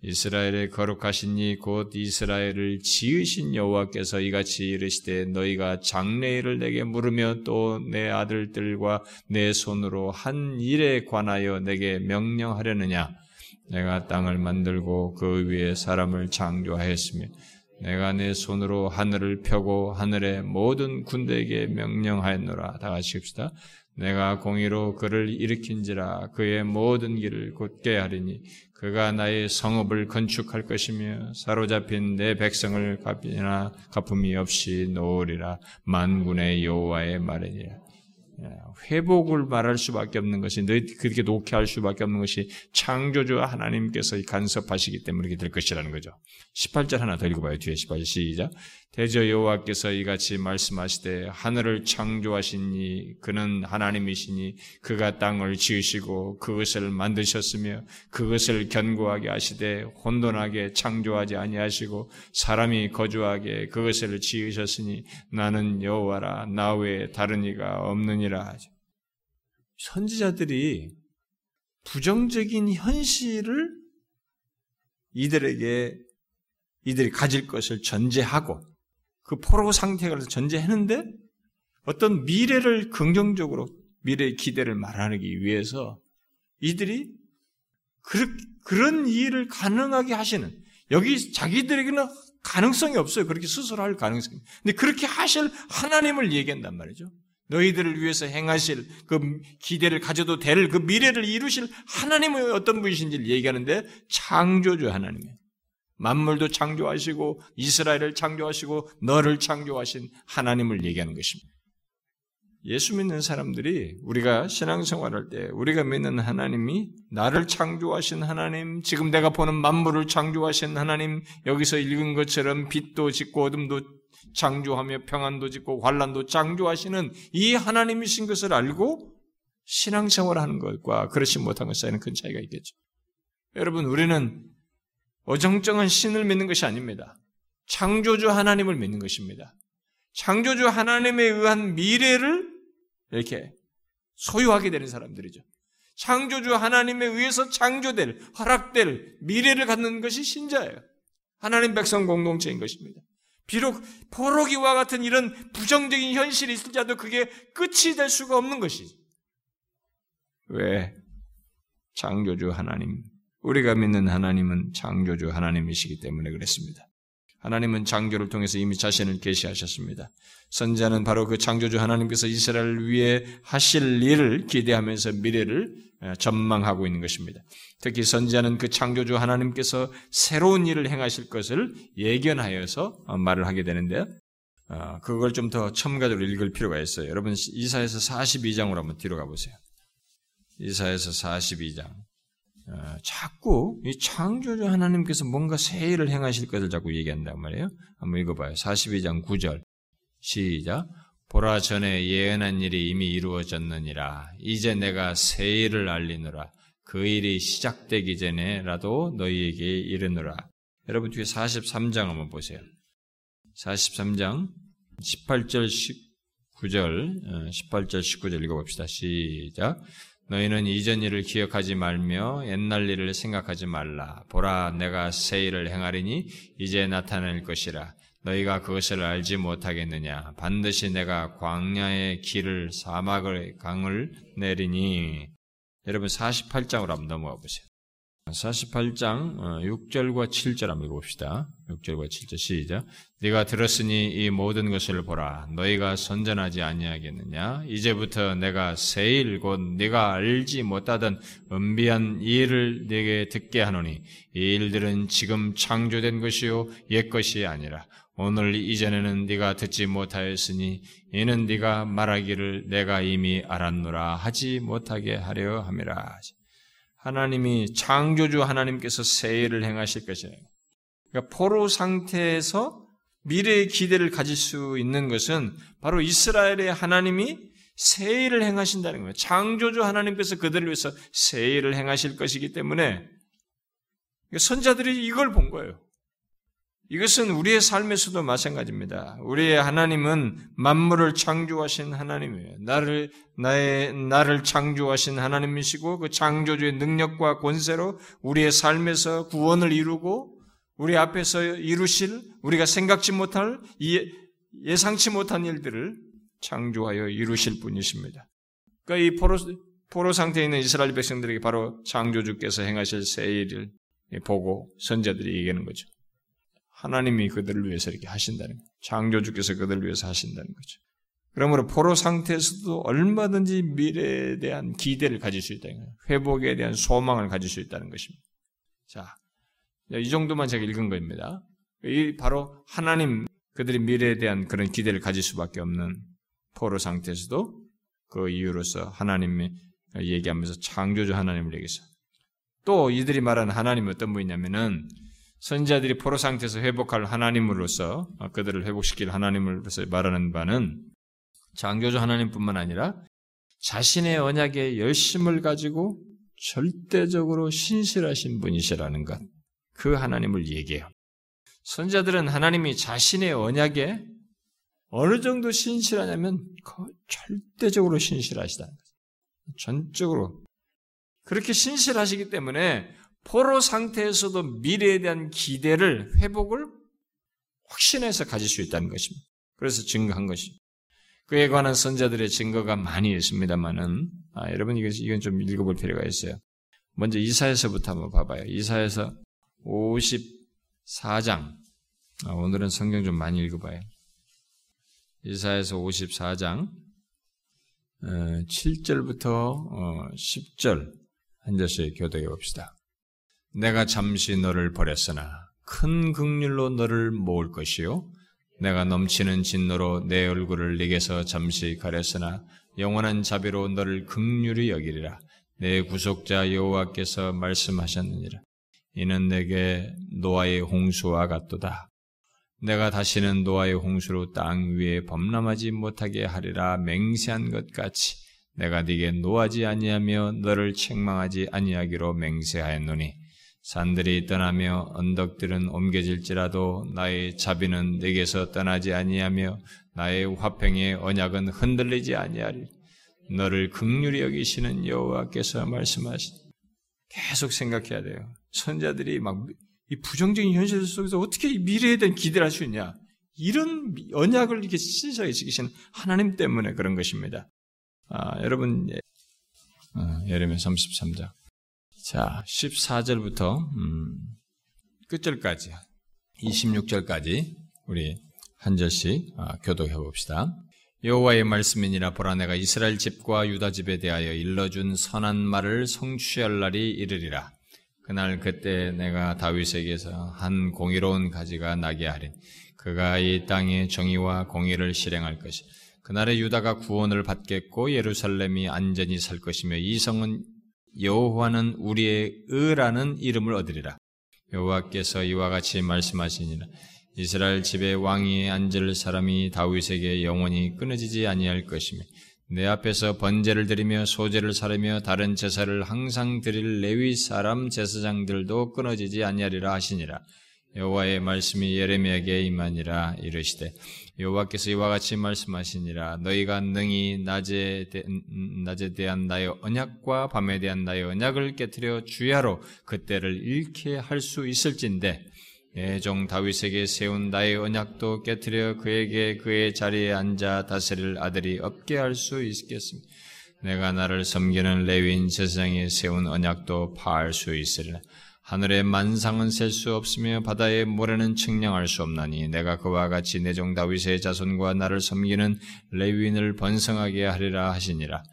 이스라엘의 거룩하신 이 곧 이스라엘을 지으신 여호와께서 이같이 이르시되 너희가 장래일을 내게 물으며 또 내 아들들과 내 손으로 한 일에 관하여 내게 명령하려느냐? 내가 땅을 만들고 그 위에 사람을 창조하였으며 내가 내 손으로 하늘을 펴고 하늘의 모든 군대에게 명령하였노라. 다 같이 읍시다 내가 공의로 그를 일으킨지라 그의 모든 길을 곧게 하리니 그가 나의 성읍을 건축할 것이며 사로잡힌 내 백성을 갚이나 갚음이 없이 놓으리라 만군의 여호와의 말이니라. 예, 회복을 말할 수밖에 없는 것이 너희 그렇게 놓게 할 수밖에 없는 것이 창조주 하나님께서 간섭하시기 때문에 이렇게 될 것이라는 거죠. 18절 하나 더 읽어봐요. 뒤에 18절 시작. 대저 여호와께서 이같이 말씀하시되 하늘을 창조하시니 그는 하나님이시니 그가 땅을 지으시고 그것을 만드셨으며 그것을 견고하게 하시되 혼돈하게 창조하지 아니하시고 사람이 거주하게 그것을 지으셨으니 나는 여호와라 나 외에 다른 이가 없느니라 하죠. 선지자들이 부정적인 현실을 이들에게 이들이 가질 것을 전제하고 그 포로 상태가 전제했는데 어떤 미래를 긍정적으로 미래의 기대를 말하기 위해서 이들이 그런 일을 가능하게 하시는 여기 자기들에게는 가능성이 없어요. 그렇게 스스로 할 가능성이. 근데 그렇게 하실 하나님을 얘기한단 말이죠. 너희들을 위해서 행하실 그 기대를 가져도 될 그 미래를 이루실 하나님의 어떤 분이신지를 얘기하는데 창조주 하나님이에요. 만물도 창조하시고 이스라엘을 창조하시고 너를 창조하신 하나님을 얘기하는 것입니다. 예수 믿는 사람들이 우리가 신앙생활할 때 우리가 믿는 하나님이 나를 창조하신 하나님, 지금 내가 보는 만물을 창조하신 하나님, 여기서 읽은 것처럼 빛도 짓고 어둠도 창조하며 평안도 짓고 환란도 창조하시는 이 하나님이신 것을 알고 신앙생활하는 것과 그렇지 못한 것 사이는 큰 차이가 있겠죠. 여러분, 우리는 어정쩡한 신을 믿는 것이 아닙니다. 창조주 하나님을 믿는 것입니다. 창조주 하나님에 의한 미래를 이렇게 소유하게 되는 사람들이죠. 창조주 하나님에 의해서 창조될, 허락될 미래를 갖는 것이 신자예요. 하나님 백성 공동체인 것입니다. 비록 포로기와 같은 이런 부정적인 현실이 있을지라도 그게 끝이 될 수가 없는 것이지. 왜? 창조주 하나님, 우리가 믿는 하나님은 창조주 하나님이시기 때문에 그랬습니다. 하나님은 창조를 통해서 이미 자신을 계시하셨습니다. 선자는 바로 그 창조주 하나님께서 이스라엘을 위해 하실 일을 기대하면서 미래를 전망하고 있는 것입니다. 특히 선지자는 그 창조주 하나님께서 새로운 일을 행하실 것을 예견하여서 어, 말을 하게 되는데 어, 그걸 좀 더 첨가적으로 읽을 필요가 있어요. 여러분 이사에서 42장으로 한번 뒤로 가보세요. 이사에서 42장. 어, 자꾸 이 창조주 하나님께서 뭔가 새 일을 행하실 것을 자꾸 얘기한단 말이에요. 한번 읽어봐요. 42장 9절 시작. 보라 전에 예언한 일이 이미 이루어졌느니라. 이제 내가 새 일을 알리노라. 그 일이 시작되기 전에라도 너희에게 이르노라. 여러분 뒤에 43장 한번 보세요. 43장 18절 19절 18절 19절 읽어봅시다. 시작. 너희는 이전 일을 기억하지 말며 옛날 일을 생각하지 말라. 보라, 내가 새 일을 행하리니 이제 나타날 것이라. 너희가 그것을 알지 못하겠느냐? 반드시 내가 광야의 길을 사막의 강을 내리니. 여러분 48장으로 한번 넘어가 보세요. 48장 6절과 어, 7절 한번 읽어봅시다. 6절과 7절 시작. 네가 들었으니 이 모든 것을 보라. 너희가 선전하지 아니하겠느냐? 이제부터 내가 세일 곧 네가 알지 못하던 은비한 일을 네게 듣게 하노니 이 일들은 지금 창조된 것이요 옛 것이 아니라 오늘 이전에는 네가 듣지 못하였으니 이는 네가 말하기를 내가 이미 알았노라 하지 못하게 하려 함이라. 하나님이 창조주 하나님께서 세일을 행하실 것이에요. 그러니까 포로 상태에서 미래의 기대를 가질 수 있는 것은 바로 이스라엘의 하나님이 새 일을 행하신다는 거예요. 창조주 하나님께서 그들을 위해서 새 일을 행하실 것이기 때문에 선자들이 이걸 본 거예요. 이것은 우리의 삶에서도 마찬가지입니다. 우리의 하나님은 만물을 창조하신 하나님이에요. 나를 나의 나를 창조하신 하나님이시고 그 창조주의 능력과 권세로 우리의 삶에서 구원을 이루고 우리 앞에서 이루실 우리가 생각지 못할 예상치 못한 일들을 창조하여 이루실 분이십니다. 그러니까 이 포로 포로 상태에 있는 이스라엘 백성들에게 바로 창조주께서 행하실 새 일을 보고 선자들이 얘기하는 거죠. 하나님이 그들을 위해서 이렇게 하신다는 거죠. 창조주께서 그들을 위해서 하신다는 거죠. 그러므로 포로 상태에서도 얼마든지 미래에 대한 기대를 가질 수 있다는 거예요. 회복에 대한 소망을 가질 수 있다는 것입니다. 자, 이 정도만 제가 읽은 겁니다. 이 바로 하나님 그들이 미래에 대한 그런 기대를 가질 수밖에 없는 포로 상태에서도 그 이유로서 하나님이 얘기하면서 창조주 하나님을 얘기해서 또 이들이 말하는 하나님은 어떤 분이냐면은 선지자들이 포로 상태에서 회복할 하나님으로서 그들을 회복시킬 하나님으로서 말하는 바는 창조주 하나님뿐만 아니라 자신의 언약에 열심을 가지고 절대적으로 신실하신 분이시라는 것. 그 하나님을 얘기해요. 선자들은 하나님이 자신의 언약에 어느 정도 신실하냐면 절대적으로 신실하시다는 거죠. 전적으로. 그렇게 신실하시기 때문에 포로 상태에서도 미래에 대한 기대를, 회복을 확신해서 가질 수 있다는 것입니다. 그래서 증거한 것입니다. 그에 관한 선자들의 증거가 많이 있습니다만은, 아, 여러분 이건, 좀 읽어볼 필요가 있어요. 먼저 이사에서부터 한번 봐봐요. 이사에서 54장. 아, 오늘은 성경 좀 많이 읽어봐요. 이사에서 54장 7절부터 10절 한 절씩 교독해 봅시다. 내가 잠시 너를 버렸으나 큰 극률로 너를 모을 것이요. 내가 넘치는 진노로 내 얼굴을 네게서 잠시 가렸으나 영원한 자비로 너를 극률히 여기리라. 내 구속자 여호와께서 말씀하셨느니라. 이는 내게 노아의 홍수와 같도다. 내가 다시는 노아의 홍수로 땅 위에 범람하지 못하게 하리라 맹세한 것 같이 내가 네게 노하지 아니하며 너를 책망하지 아니하기로 맹세하였노니 산들이 떠나며 언덕들은 옮겨질지라도 나의 자비는 네게서 떠나지 아니하며 나의 화평의 언약은 흔들리지 아니하리 너를 극률히 여기시는 여호와께서 말씀하신 계속 생각해야 돼요. 선자들이 막 이 부정적인 현실 속에서 어떻게 이 미래에 대한 기대를 할 수 있냐? 이런 언약을 이렇게 신실하게 지키신 하나님 때문에 그런 것입니다. 아, 여러분, 아, 예레미야 33장. 자, 14절부터 음, 끝절까지 26절까지 우리 한 절씩 아, 교독해 봅시다. 여호와의 말씀이니라 보라 내가 이스라엘 집과 유다 집에 대하여 일러준 선한 말을 성취할 날이 이르리라. 그날 그때 내가 다윗에게서 한 공의로운 가지가 나게 하리. 그가 이 땅에 정의와 공의를 실행할 것이. 그날에 유다가 구원을 받겠고 예루살렘이 안전히 살 것이며 이 성은 여호와는 우리의 의라는 이름을 얻으리라. 여호와께서 이와 같이 말씀하시니라. 이스라엘 집의 왕이 앉을 사람이 다윗에게 영원히 끊어지지 아니할 것이며 내 앞에서 번제를 드리며 소제를 사르며 다른 제사를 항상 드릴 레위 사람 제사장들도 끊어지지 아니하리라 하시니라. 여호와의 말씀이 예레미야에게 임하니라 이르시되 여호와께서 이와 같이 말씀하시니라 너희가 능히 낮에, 대, 낮에 대한 나의 언약과 밤에 대한 나의 언약을 깨뜨려 주야로 그때를 잃게 할 수 있을진데 내종 다윗에게 세운 나의 언약도 깨뜨려 그에게 그의 자리에 앉아 다스릴 아들이 없게 할 수 있겠습니다. 내가 나를 섬기는 레위인 제사장에 세운 언약도 파할 수 있으리라. 하늘의 만상은 셀 수 없으며 바다의 모래는 측량할 수 없나니 내가 그와 같이 내종 다윗의 자손과 나를 섬기는 레위인을 번성하게 하리라 하시니라.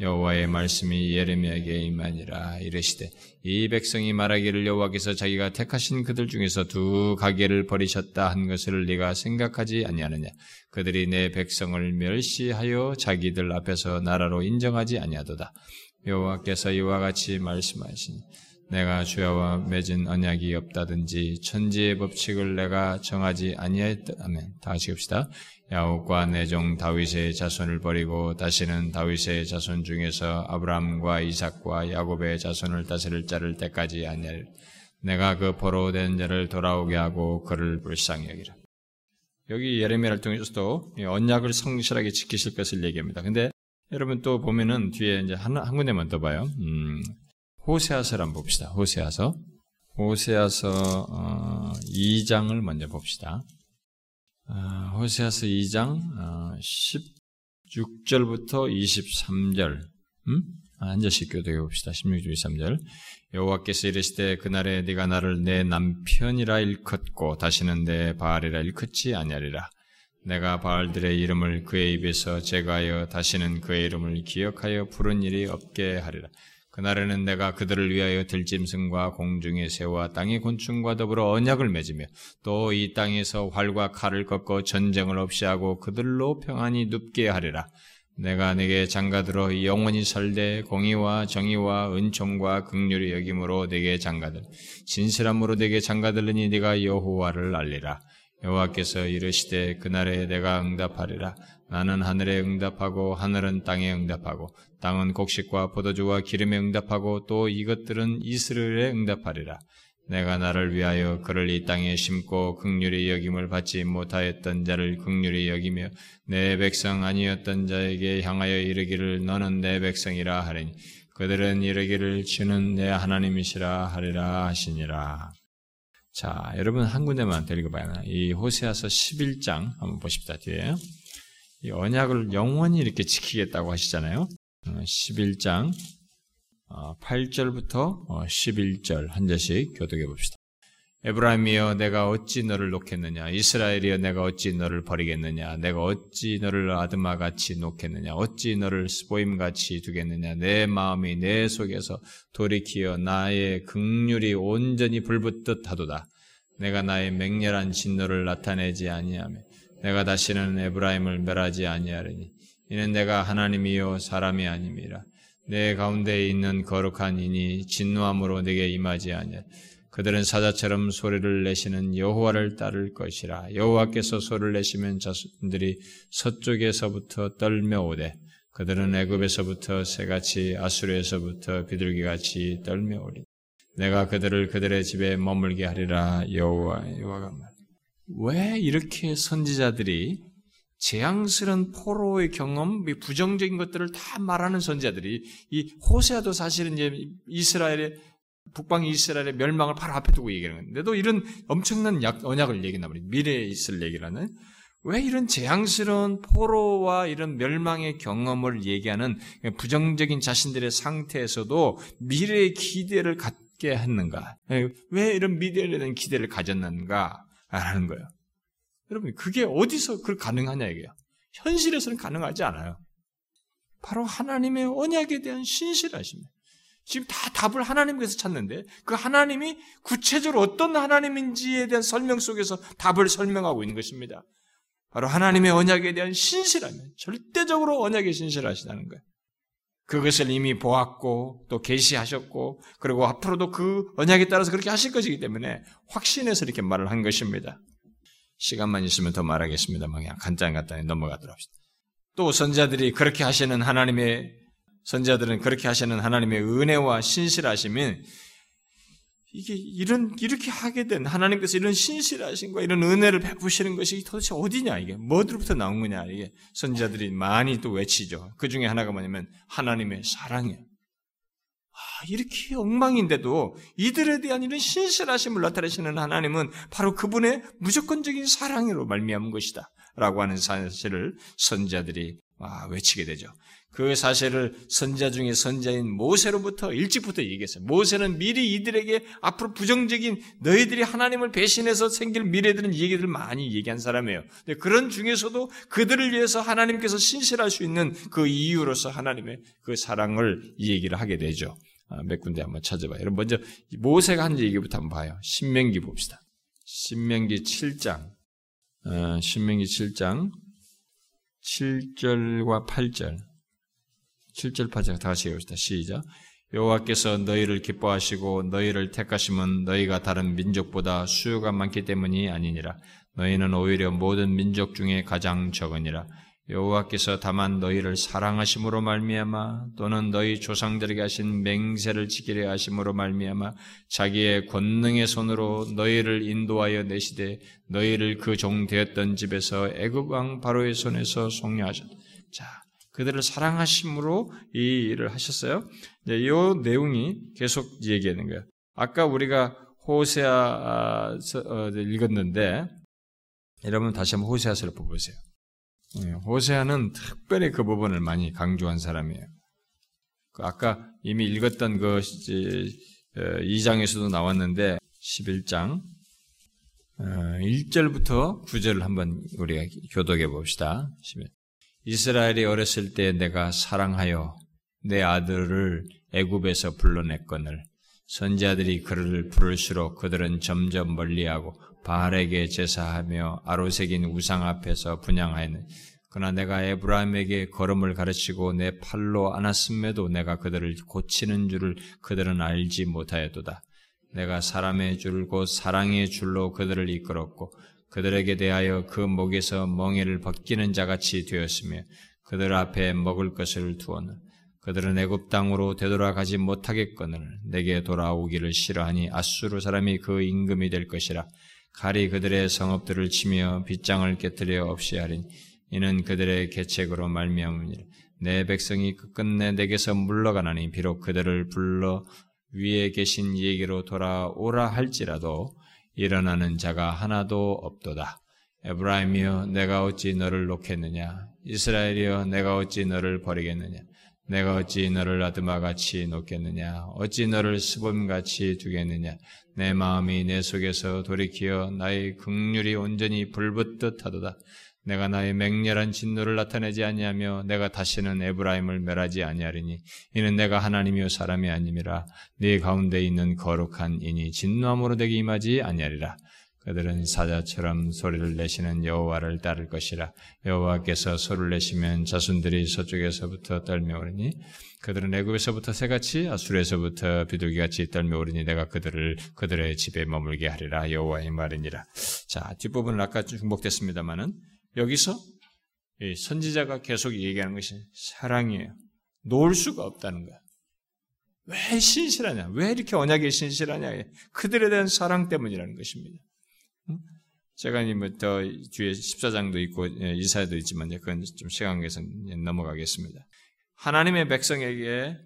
여호와의 말씀이 예레미야에게 임하니라 이르시되 이 백성이 말하기를 여호와께서 자기가 택하신 그들 중에서 두 가게를 버리셨다 한 것을 네가 생각하지 아니하느냐 그들이 내 백성을 멸시하여 자기들 앞에서 나라로 인정하지 아니하도다 여호와께서 이와 같이 말씀하시니 내가 주야와 맺은 언약이 없다든지 천지의 법칙을 내가 정하지 아니하였다면 다 같이 봅시다. 야곱과 내종 다윗의 자손을 버리고 다시는 다윗의 자손 중에서 아브라함과 이삭과 야곱의 자손을 다스릴 자를 때까지 아니하리라. 내가 그 포로된 자를 돌아오게 하고 그를 불쌍히 여기라. 여기 예레미야를 통해서도 언약을 성실하게 지키실 것을 얘기합니다. 근데 여러분 또 보면은 뒤에 이제 한, 한 군데만 더 봐요. 음, 호세아서를 한번 봅시다. 호세아서. 호세아서 어, 2장을 먼저 봅시다. 어, 호세아서 2장 어, 16절부터 23절. 음? 한 절씩 교독해 봅시다. 16절 23절. 여호와께서 이르시되 그날에 네가 나를 내 남편이라 일컫고 다시는 내 바알이라 일컫지 아니하리라. 내가 바알들의 이름을 그의 입에서 제거하여 다시는 그의 이름을 기억하여 부른 일이 없게 하리라. 그날에는 내가 그들을 위하여 들짐승과 공중의 새와 땅의 곤충과 더불어 언약을 맺으며 또 이 땅에서 활과 칼을 꺾고 전쟁을 없이 하고 그들로 평안히 눕게 하리라. 내가 내게 장가들어 영원히 살되 공의와 정의와 은총과 극률의 여김으로 내게 장가들 진실함으로 내게 장가들으니 네가 여호와를 알리라. 여호와께서 이르시되 그날에 내가 응답하리라. 나는 하늘에 응답하고 하늘은 땅에 응답하고 땅은 곡식과 포도주와 기름에 응답하고 또 이것들은 이스라엘에 응답하리라. 내가 나를 위하여 그를 이 땅에 심고 극률의 여김을 받지 못하였던 자를 극률의 여기며 내 백성 아니었던 자에게 향하여 이르기를 너는 내 백성이라 하리니 그들은 이르기를 주는 내 하나님이시라 하리라 하시니라. 자, 여러분 한 군데만 데리고 봐요. 이 호세아서 11장 한번 보십시다. 뒤에. 이 언약을 영원히 이렇게 지키겠다고 하시잖아요. 11장 어, 8절부터 어, 11절 한 절씩 교독해 봅시다. 에브라임이여 내가 어찌 너를 놓겠느냐? 이스라엘이여 내가 어찌 너를 버리겠느냐? 내가 어찌 너를 아드마 같이 놓겠느냐? 어찌 너를 스보임 같이 두겠느냐? 내 마음이 내 속에서 돌이키어 나의 긍휼이 온전히 불붙듯 하도다. 내가 나의 맹렬한 진노를 나타내지 아니하며 내가 다시는 에브라임을 멸하지 아니하리니 이는 내가 하나님이요 사람이 아님이라. 내 가운데 있는 거룩한 이니 진노함으로 내게 임하지 아니하 그들은 사자처럼 소리를 내시는 여호와를 따를 것이라. 여호와께서 소리를 내시면 자손들이 서쪽에서부터 떨며 오되 그들은 애굽에서부터 새같이 아수르에서부터 비둘기같이 떨며 오리 내가 그들을 그들의 집에 머물게 하리라 여호와 여호와가 말. 왜 이렇게 선지자들이 재앙스러운 포로의 경험, 부정적인 것들을 다 말하는 선지자들이 이 호세아도 사실은 이제 이스라엘의 북방 이스라엘의 멸망을 바로 앞에 두고 얘기하는 건데도 이런 엄청난 약, 언약을 얘기나 말이 미래에 있을 얘기라는 왜 이런 재앙스러운 포로와 이런 멸망의 경험을 얘기하는 부정적인 자신들의 상태에서도 미래의 기대를 갖게 했는가? 왜 이런 미래에 대한 기대를 가졌는가? 라는 거예요. 여러분, 그게 어디서 그 가능하냐 이게요. 현실에서는 가능하지 않아요. 바로 하나님의 언약에 대한 신실하십니다. 지금 다 답을 하나님께서 찾는데 그 하나님이 구체적으로 어떤 하나님인지에 대한 설명 속에서 답을 설명하고 있는 것입니다. 바로 하나님의 언약에 대한 신실함이 절대적으로 언약에 신실하시다는 거예요. 그것을 이미 보았고 또 계시하셨고 그리고 앞으로도 그 언약에 따라서 그렇게 하실 것이기 때문에 확신해서 이렇게 말을 한 것입니다. 시간만 있으면 더 말하겠습니다만 그냥 간단 간단히 넘어가도록 합시다. 또 선자들이 그렇게 하시는 하나님의 선자들은 그렇게 하시는 하나님의 은혜와 신실하심은 이게 이런 이렇게 하게 된 하나님께서 이런 신실하심과 이런 은혜를 베푸시는 것이 도대체 어디냐 이게 뭐들부터 나온 거냐 이게 선자들이 많이 또 외치죠. 그 중에 하나가 뭐냐면 하나님의 사랑이에요. 아, 이렇게 엉망인데도 이들에 대한 이런 신실하심을 나타내시는 하나님은 바로 그분의 무조건적인 사랑으로 말미암은 것이다. 라고 하는 사실을 선자들이 아, 외치게 되죠. 그 사실을 선자 중에 선자인 모세로부터 일찍부터 얘기했어요. 모세는 미리 이들에게 앞으로 부정적인 너희들이 하나님을 배신해서 생길 미래들은 얘기들 많이 얘기한 사람이에요. 그런 중에서도 그들을 위해서 하나님께서 신실할 수 있는 그 이유로서 하나님의 그 사랑을 얘기를 하게 되죠. 아, 몇 군데 한번 찾아봐요. 여러분 먼저 모세가 한 얘기부터 한번 봐요. 신명기 봅시다. 신명기 7장. 어, 신명기 7장 7절과 8절. 7절 8절 다 같이 해봅시다. 시작. 여호와께서 너희를 기뻐하시고 너희를 택하심은 너희가 다른 민족보다 수요가 많기 때문이 아니니라. 너희는 오히려 모든 민족 중에 가장 적으니라. 여호와께서 다만 너희를 사랑하심으로 말미암아 또는 너희 조상들에게 하신 맹세를 지키려 하심으로 말미암아 자기의 권능의 손으로 너희를 인도하여 내시되 너희를 그 종 되었던 집에서 애굽 왕 바로의 손에서 속량하셨다. 자, 그들을 사랑하심으로 이 일을 하셨어요. 네, 이 내용이 계속 얘기하는 거예요. 아까 우리가 호세아 어, 읽었는데 여러분 다시 한번 호세아서를 보세요. 예, 호세아는 특별히 그 부분을 많이 강조한 사람이에요. 그 아까 이미 읽었던 그 2장에서도 어, 나왔는데 11장 1절부터 어, 9절을 한번 우리가 교독해 봅시다. 이스라엘이 어렸을 때 내가 사랑하여 내 아들을 애굽에서 불러냈거늘 선지자들이 그를 부를수록 그들은 점점 멀리하고 바알에게 제사하며 아로색인 우상 앞에서 분양하였는 그러나 내가 에브라임에게 걸음을 가르치고 내 팔로 안았음에도 내가 그들을 고치는 줄을 그들은 알지 못하였도다. 내가 사람의 줄 곧 사랑의 줄로 그들을 이끌었고 그들에게 대하여 그 목에서 멍에를 벗기는 자같이 되었으며 그들 앞에 먹을 것을 두었는 그들은 애굽 땅으로 되돌아가지 못하겠거늘 내게 돌아오기를 싫어하니 아수르 사람이 그 임금이 될 것이라 칼이 그들의 성읍들을 치며 빗장을 깨뜨려 없이 하리니 이는 그들의 계책으로 말미암으니라. 내 백성이 끝내 내게서 물러가나니 비록 그들을 불러 위에 계신 얘기로 돌아오라 할지라도 일어나는 자가 하나도 없도다. 에브라임이여 내가 어찌 너를 놓겠느냐 이스라엘이여 내가 어찌 너를 버리겠느냐 내가 어찌 너를 아드마같이 놓겠느냐 어찌 너를 스범같이 두겠느냐 내 마음이 내 속에서 돌이키어 나의 극률이 온전히 불붙듯 하도다. 내가 나의 맹렬한 진노를 나타내지 아니하며 내가 다시는 에브라임을 멸하지 아니하리니 이는 내가 하나님이요 사람이 아님이라 네 가운데 있는 거룩한 인이 진노함으로 되게 임하지 아니하리라. 그들은 사자처럼 소리를 내시는 여호와를 따를 것이라. 여호와께서 소리를 내시면 자손들이 서쪽에서부터 떨며오르니 그들은 애굽에서부터 새같이 아수르에서부터 비둘기같이 떨며오르니 내가 그들을 그들의 집에 머물게 하리라 여호와의 말이니라. 자 뒷부분은 아까 중복됐습니다만은 여기서 선지자가 계속 얘기하는 것이 사랑이에요. 놓을 수가 없다는 거야. 왜 신실하냐? 왜 이렇게 언약에 신실하냐 그들에 대한 사랑 때문이라는 것입니다 제가 이부터 뒤에 14장도 있고 예, 이사야도 있지만 그건 좀 시간 관계에서 넘어가겠습니다. 하나님의 백성에게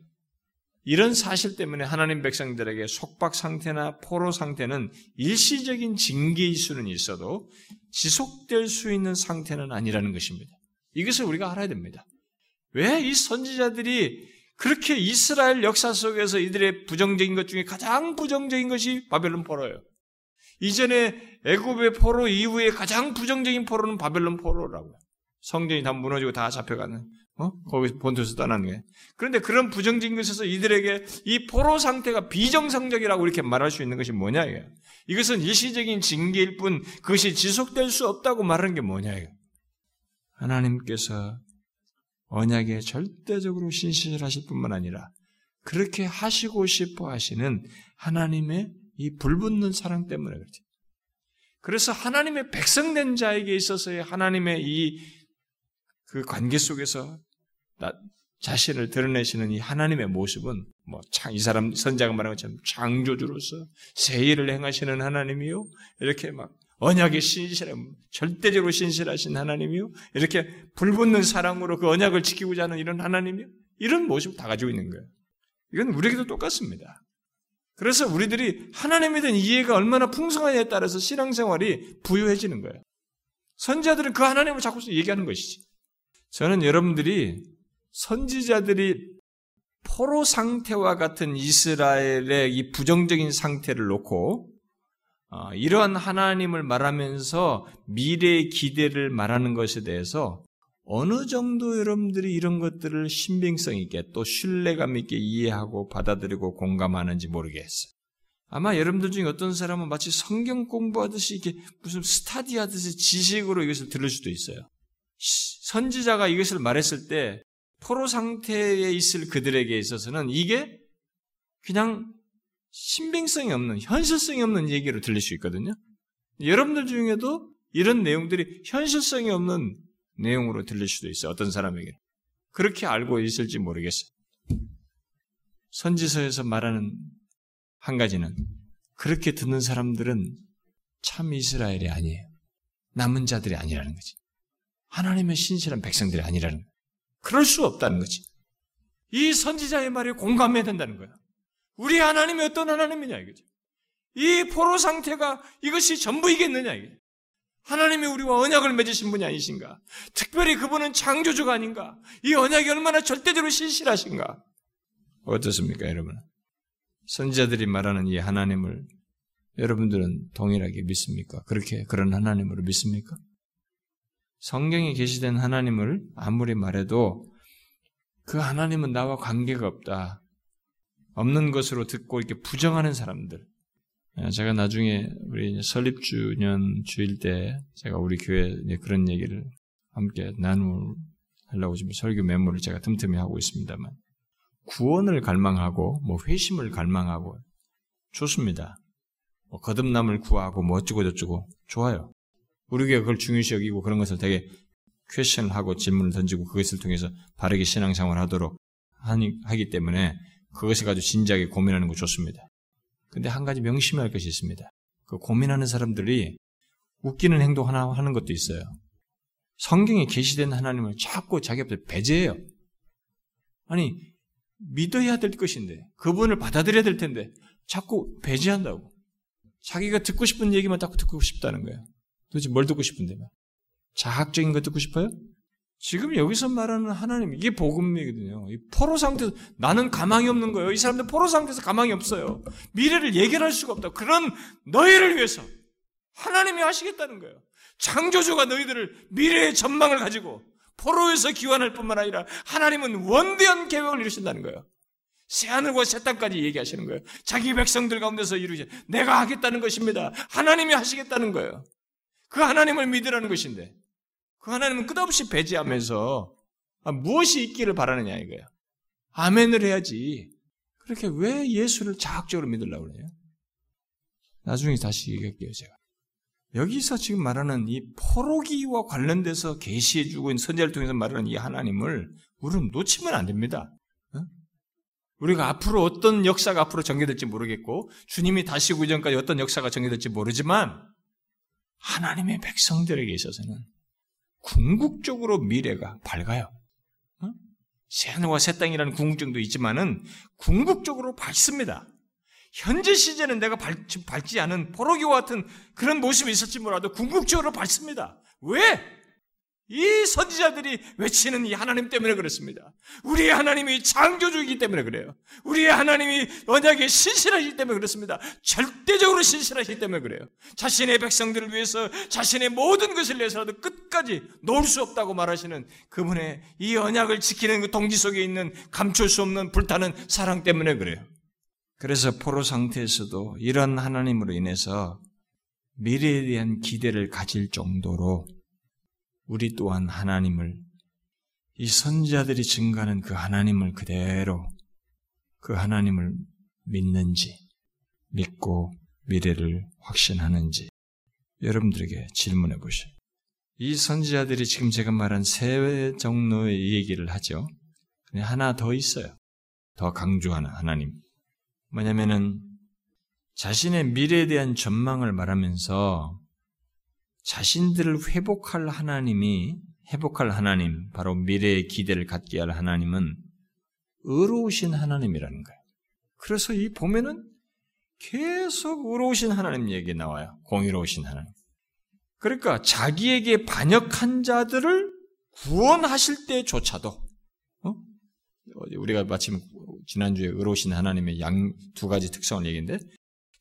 이런 사실 때문에 하나님 백성들에게 속박 상태나 포로 상태는 일시적인 징계일 수는 있어도 지속될 수 있는 상태는 아니라는 것입니다. 이것을 우리가 알아야 됩니다. 왜 이 선지자들이 그렇게 이스라엘 역사 속에서 이들의 부정적인 것 중에 가장 부정적인 것이 바벨론 포로예요. 이전에 애굽의 포로 이후에 가장 부정적인 포로는 바벨론 포로라고요. 성전이 다 무너지고 다 잡혀가는, 어? 거기서 본토에서 떠나는 거예요. 그런데 그런 부정적인 것에서 이들에게 이 포로 상태가 비정상적이라고 이렇게 말할 수 있는 것이 뭐냐, 이게. 이것은 일시적인 징계일 뿐 그것이 지속될 수 없다고 말하는 게 뭐냐, 이게. 하나님께서 언약에 절대적으로 신실하실 뿐만 아니라 그렇게 하시고 싶어 하시는 하나님의 이 불붙는 사랑 때문에 그렇지. 그래서 하나님의 백성된 자에게 있어서의 하나님의 이 그 관계 속에서 나, 자신을 드러내시는 이 하나님의 모습은 뭐 이 사람 선자가 말한 것처럼 창조주로서 새 일을 행하시는 하나님이요 이렇게 막 언약의 신실함 절대적으로 신실하신 하나님이요 이렇게 불붙는 사랑으로 그 언약을 지키고자 하는 이런 하나님이요 이런 모습을 다 가지고 있는 거예요. 이건 우리에게도 똑같습니다. 그래서 우리들이 하나님에 대한 이해가 얼마나 풍성하냐에 따라서 신앙생활이 부유해지는 거예요. 선지자들은 그 하나님을 자꾸 얘기하는 것이지. 저는 여러분들이 선지자들이 포로 상태와 같은 이스라엘의 이 부정적인 상태를 놓고 어, 이러한 하나님을 말하면서 미래의 기대를 말하는 것에 대해서 어느 정도 여러분들이 이런 것들을 신빙성 있게 또 신뢰감 있게 이해하고 받아들이고 공감하는지 모르겠어요. 아마 여러분들 중에 어떤 사람은 마치 성경 공부하듯이 이렇게 무슨 스타디 하듯이 지식으로 이것을 들을 수도 있어요. 선지자가 이것을 말했을 때 포로 상태에 있을 그들에게 있어서는 이게 그냥 신빙성이 없는, 현실성이 없는 얘기로 들릴 수 있거든요. 여러분들 중에도 이런 내용들이 현실성이 없는 내용으로 들릴 수도 있어요. 어떤 사람에게. 그렇게 알고 있을지 모르겠어요. 선지서에서 말하는 한 가지는 그렇게 듣는 사람들은 참 이스라엘이 아니에요. 남은 자들이 아니라는 거지. 하나님의 신실한 백성들이 아니라는 거예요. 그럴 수 없다는 거지. 이 선지자의 말에 공감해야 된다는 거야. 우리 하나님이 어떤 하나님이냐 이거죠. 이 포로 상태가 이것이 전부이겠느냐 이게. 하나님이 우리와 언약을 맺으신 분이 아니신가? 특별히 그분은 창조주가 아닌가? 이 언약이 얼마나 절대적으로 신실하신가? 어떻습니까, 여러분? 선지자들이 말하는 이 하나님을 여러분들은 동일하게 믿습니까? 그렇게 그런 하나님으로 믿습니까? 성경에 계시된 하나님을 아무리 말해도 그 하나님은 나와 관계가 없다. 없는 것으로 듣고 이렇게 부정하는 사람들. 예, 제가 나중에 우리 설립주년 주일 때 제가 우리 교회 그런 얘기를 함께 나누려고 지금 설교 메모를 제가 틈틈이 하고 있습니다만 구원을 갈망하고 뭐 회심을 갈망하고 좋습니다. 뭐 거듭남을 구하고 뭐 어쩌고 저쩌고 좋아요. 우리 교회가 그걸 중요시 여기고 그런 것을 되게 퀘션을 하고 질문을 던지고 그것을 통해서 바르게 신앙생활 하도록 하니, 하기 때문에 그것을 가지고 진지하게 고민하는 거 좋습니다. 근데 한 가지 명심해야 할 것이 있습니다. 그 고민하는 사람들이 웃기는 행동 하나 하는 것도 있어요. 성경에 계시된 하나님을 자꾸 자기 앞에 배제해요. 아니, 믿어야 될 것인데, 그분을 받아들여야 될 텐데, 자꾸 배제한다고. 자기가 듣고 싶은 얘기만 자꾸 듣고 싶다는 거예요. 도대체 뭘 듣고 싶은데? 자학적인 거 듣고 싶어요? 지금 여기서 말하는 하나님, 이게 복음이거든요. 이 포로 상태에서, 나는 가망이 없는 거예요. 이 사람들 포로 상태에서 가망이 없어요. 미래를 예견할 수가 없다. 그런 너희를 위해서 하나님이 하시겠다는 거예요. 창조주가 너희들을 미래의 전망을 가지고 포로에서 기원할 뿐만 아니라 하나님은 원대한 계획을 이루신다는 거예요. 새하늘과 새 땅까지 얘기하시는 거예요. 자기 백성들 가운데서 이루시 내가 하겠다는 것입니다. 하나님이 하시겠다는 거예요. 그 하나님을 믿으라는 것인데 그 하나님은 끝없이 배제하면서 아, 무엇이 있기를 바라느냐 이거야. 아멘을 해야지. 그렇게 왜 예수를 자학적으로 믿으려고 그래요? 나중에 다시 얘기할게요, 제가. 여기서 지금 말하는 이 포로기와 관련돼서 계시해주고 있는 선제를 통해서 말하는 이 하나님을 우리는 놓치면 안 됩니다. 어? 우리가 앞으로 어떤 역사가 앞으로 전개될지 모르겠고 주님이 다시 오기 전까지 어떤 역사가 전개될지 모르지만 하나님의 백성들에게 있어서는 궁극적으로 미래가 밝아요. 어? 새 하늘과 새 땅이라는 궁극증도 있지만은 궁극적으로 밝습니다. 현재 시제는 내가 밟지, 밟지 않은 포로기와 같은 그런 모습이 있었지 몰라도 궁극적으로 밝습니다. 왜? 이 선지자들이 외치는 이 하나님 때문에 그렇습니다. 우리의 하나님이 창조주이기 때문에 그래요. 우리의 하나님이 언약에 신실하시기 때문에 그렇습니다. 절대적으로 신실하시기 때문에 그래요. 자신의 백성들을 위해서 자신의 모든 것을 위해서라도 끝까지 놓을 수 없다고 말하시는 그분의 이 언약을 지키는 그 동기 속에 있는 감출 수 없는 불타는 사랑 때문에 그래요. 그래서 포로 상태에서도 이런 하나님으로 인해서 미래에 대한 기대를 가질 정도로 우리 또한 하나님을 이 선지자들이 증가하는 그 하나님을 그대로 그 하나님을 믿는지 믿고 미래를 확신하는지 여러분들에게 질문해 보시오. 이 선지자들이 지금 제가 말한 세 종류의 얘기를 하죠. 하나 더 있어요. 더 강조하는 하나님. 뭐냐면은 자신의 미래에 대한 전망을 말하면서 자신들을 회복할 하나님이 회복할 하나님, 바로 미래의 기대를 갖게 할 하나님은 의로우신 하나님이라는 거예요. 그래서 이 보면은 계속 의로우신 하나님 얘기 나와요. 공의로우신 하나님. 그러니까 자기에게 반역한 자들을 구원하실 때조차도 어? 우리가 마침 지난주에 의로우신 하나님의 양 두 가지 특성을 얘기했는데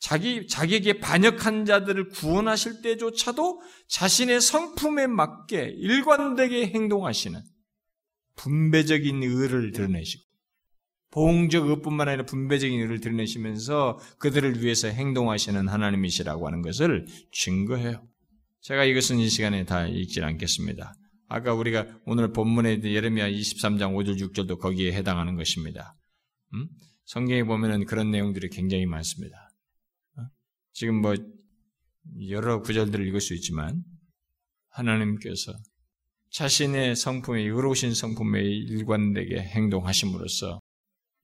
자기, 자기에게 반역한 자들을 구원하실 때조차도 자신의 성품에 맞게 일관되게 행동하시는 분배적인 의를 드러내시고, 보응적 의뿐만 아니라 분배적인 의를 드러내시면서 그들을 위해서 행동하시는 하나님이시라고 하는 것을 증거해요. 제가 이것은 이 시간에 다 읽지 않겠습니다. 아까 우리가 오늘 본문에 예레미야 23장 5절 6절도 거기에 해당하는 것입니다. 음? 성경에 보면은 그런 내용들이 굉장히 많습니다. 어? 지금 뭐 여러 구절들을 읽을 수 있지만 하나님께서 자신의 성품에 의로우신 성품에 일관되게 행동하심으로써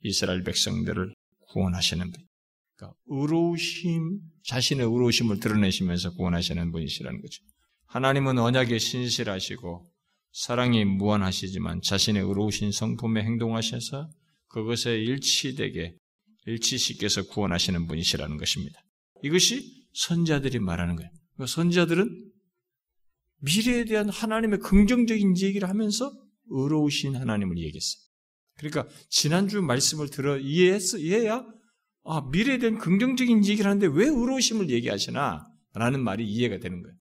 이스라엘 백성들을 구원하시는 분. 그러니까 의로우심, 자신의 의로우심을 드러내시면서 구원하시는 분이시라는 거죠. 하나님은 언약에 신실하시고 사랑이 무한하시지만 자신의 의로우신 성품에 행동하셔서 그것에 일치되게 일치시켜서 구원하시는 분이시라는 것입니다. 이것이 선자들이 말하는 거예요. 그러니까 선자들은 미래에 대한 하나님의 긍정적인 얘기를 하면서 의로우신 하나님을 얘기했어요. 그러니까 지난주 말씀을 들어 이해했어 이해야 아 미래에 대한 긍정적인 얘기를 하는데 왜 의로우심을 얘기하시나? 라는 말이 이해가 되는 거예요.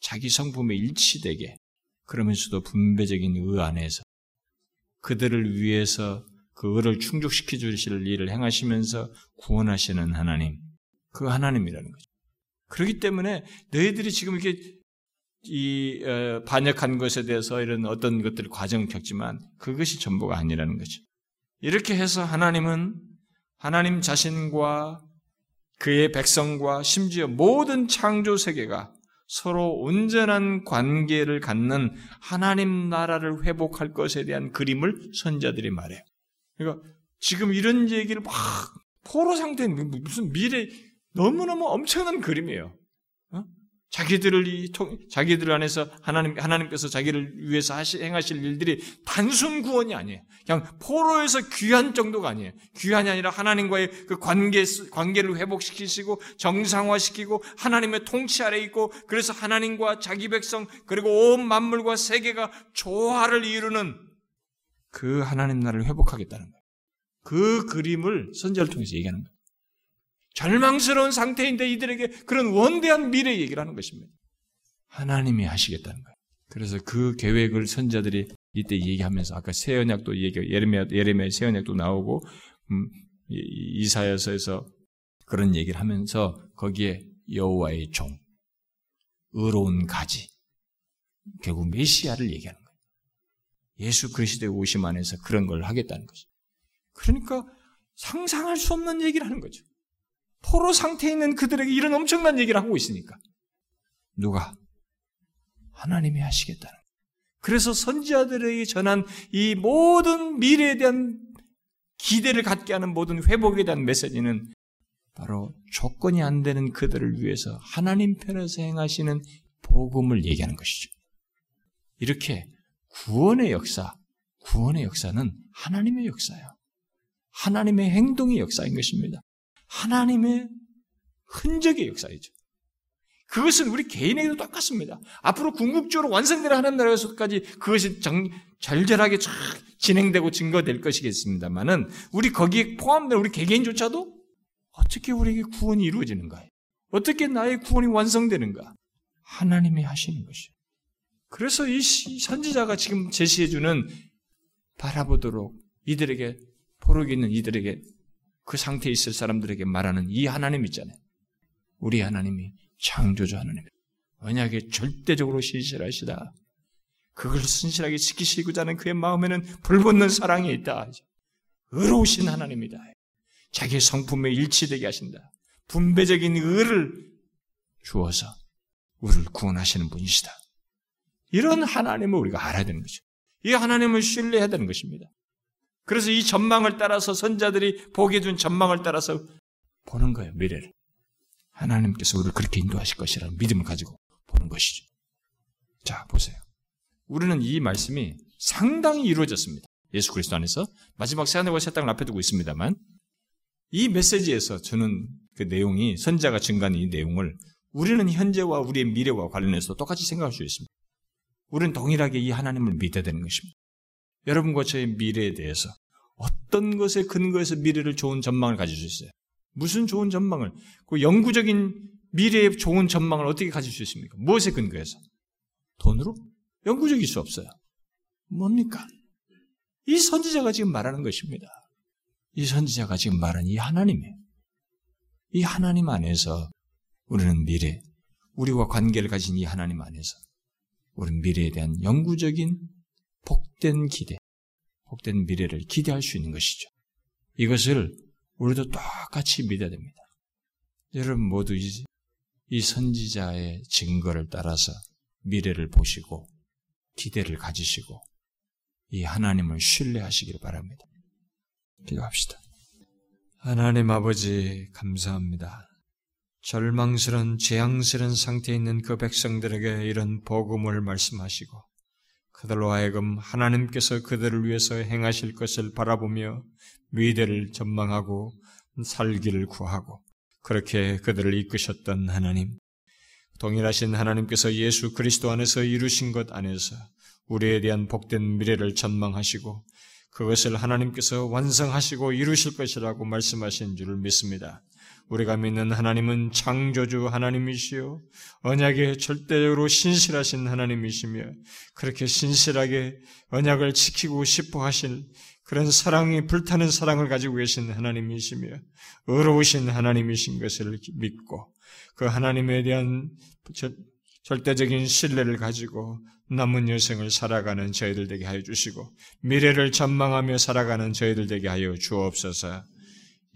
자기 성품에 일치되게 그러면서도 분배적인 의 안에서 그들을 위해서 그 의를 충족시켜 주실 일을 행하시면서 구원하시는 하나님, 그 하나님이라는 거죠. 그렇기 때문에 너희들이 지금 이렇게 이 어, 반역한 것에 대해서 이런 어떤 것들 과정을 겪지만 그것이 전부가 아니라는 거죠. 이렇게 해서 하나님은 하나님 자신과 그의 백성과 심지어 모든 창조 세계가 서로 온전한 관계를 갖는 하나님 나라를 회복할 것에 대한 그림을 선자들이 말해요. 그러니까 지금 이런 얘기를 막 포로 상태인 무슨 미래 너무너무 엄청난 그림이에요. 어? 자기들을 이 자기들 안에서 하나님 하나님께서 자기를 위해서 하시, 행하실 일들이 단순 구원이 아니에요. 그냥 포로에서 귀한 정도가 아니에요. 귀한이 아니라 하나님과의 그 관계 관계를 회복시키시고 정상화시키고 하나님의 통치 아래 있고 그래서 하나님과 자기 백성 그리고 온 만물과 세계가 조화를 이루는 그 하나님 나라를 회복하겠다는 거예요. 그 그림을 선제를 통해서 얘기하는 거예요. 절망스러운 상태인데 이들에게 그런 원대한 미래 얘기를 하는 것입니다. 하나님이 하시겠다는 거예요. 그래서 그 계획을 선자들이 이때 얘기하면서 아까 새 언약도 얘기 예레미야 예레미야 새 언약도 나오고 음, 이사야서에서 그런 얘기를 하면서 거기에 여호와의 종 의로운 가지 결국 메시아를 얘기하는 거예요. 예수 그리스도의 오심 안에서 그런 걸 하겠다는 거죠. 그러니까 상상할 수 없는 얘기를 하는 거죠. 포로 상태에 있는 그들에게 이런 엄청난 얘기를 하고 있으니까. 누가? 하나님이 하시겠다는. 그래서 선지자들에게 전한 이 모든 미래에 대한 기대를 갖게 하는 모든 회복에 대한 메시지는 바로 조건이 안 되는 그들을 위해서 하나님 편에서 행하시는 복음을 얘기하는 것이죠. 이렇게 구원의 역사, 구원의 역사는 하나님의 역사예요. 하나님의 행동의 역사인 것입니다. 하나님의 흔적의 역사이죠. 그것은 우리 개인에게도 똑같습니다. 앞으로 궁극적으로 완성되는 하나님 나라에서까지 그것이 정, 절절하게 쫙 진행되고 증거될 것이겠습니다만은 우리 거기에 포함된 우리 개개인조차도 어떻게 우리에게 구원이 이루어지는가? 어떻게 나의 구원이 완성되는가? 하나님이 하시는 것이요. 그래서 이 선지자가 지금 제시해주는 바라보도록 이들에게 포로기 있는 이들에게 그 상태에 있을 사람들에게 말하는 이 하나님 있잖아요. 우리 하나님이 창조주 하나님. 언약에 절대적으로 신실하시다. 그걸 신실하게 지키시고자 하는 그의 마음에는 불붙는 사랑이 있다. 의로우신 하나님이다. 자기의 성품에 일치되게 하신다. 분배적인 의를 주어서 우리를 구원하시는 분이시다. 이런 하나님을 우리가 알아야 되는 거죠. 이 하나님을 신뢰해야 되는 것입니다. 그래서 이 전망을 따라서 선자들이 보게 준 전망을 따라서 보는 거예요, 미래를. 하나님께서 우리를 그렇게 인도하실 것이라는 믿음을 가지고 보는 것이죠. 자, 보세요. 우리는 이 말씀이 상당히 이루어졌습니다. 예수 그리스도 안에서 마지막 새 하늘과 새 땅을 앞에 두고 있습니다만 이 메시지에서 저는 그 내용이 선자가 증가한 이 내용을 우리는 현재와 우리의 미래와 관련해서 똑같이 생각할 수 있습니다. 우리는 동일하게 이 하나님을 믿어야 되는 것입니다. 여러분과 저의 미래에 대해서 어떤 것에 근거해서 미래를 좋은 전망을 가질 수 있어요? 무슨 좋은 전망을? 그 영구적인 미래의 좋은 전망을 어떻게 가질 수 있습니까? 무엇에 근거해서? 돈으로? 영구적일 수 없어요. 뭡니까? 이 선지자가 지금 말하는 것입니다. 이 선지자가 지금 말하는 이 하나님이에요. 이 하나님 안에서 우리는 미래, 우리와 관계를 가진 이 하나님 안에서 우리는 미래에 대한 영구적인 복된 기대, 복된 미래를 기대할 수 있는 것이죠. 이것을 우리도 똑같이 믿어야 됩니다. 여러분 모두 이, 이 선지자의 증거를 따라서 미래를 보시고 기대를 가지시고 이 하나님을 신뢰하시기를 바랍니다. 기도합시다. 하나님 아버지 감사합니다. 절망스런 재앙스런 상태에 있는 그 백성들에게 이런 복음을 말씀하시고 그들로 하여금 하나님께서 그들을 위해서 행하실 것을 바라보며 미래를 전망하고 살기를 구하고 그렇게 그들을 이끄셨던 하나님 동일하신 하나님께서 예수 그리스도 안에서 이루신 것 안에서 우리에 대한 복된 미래를 전망하시고 그것을 하나님께서 완성하시고 이루실 것이라고 말씀하신 줄을 믿습니다. 우리가 믿는 하나님은 창조주 하나님이시요 언약에 절대적으로 신실하신 하나님이시며 그렇게 신실하게 언약을 지키고 싶어 하신 그런 사랑이 불타는 사랑을 가지고 계신 하나님이시며 의로우신 하나님이신 것을 믿고 그 하나님에 대한 절대적인 신뢰를 가지고 남은 여생을 살아가는 저희들 되게 하여 주시고 미래를 전망하며 살아가는 저희들 되게 하여 주옵소서.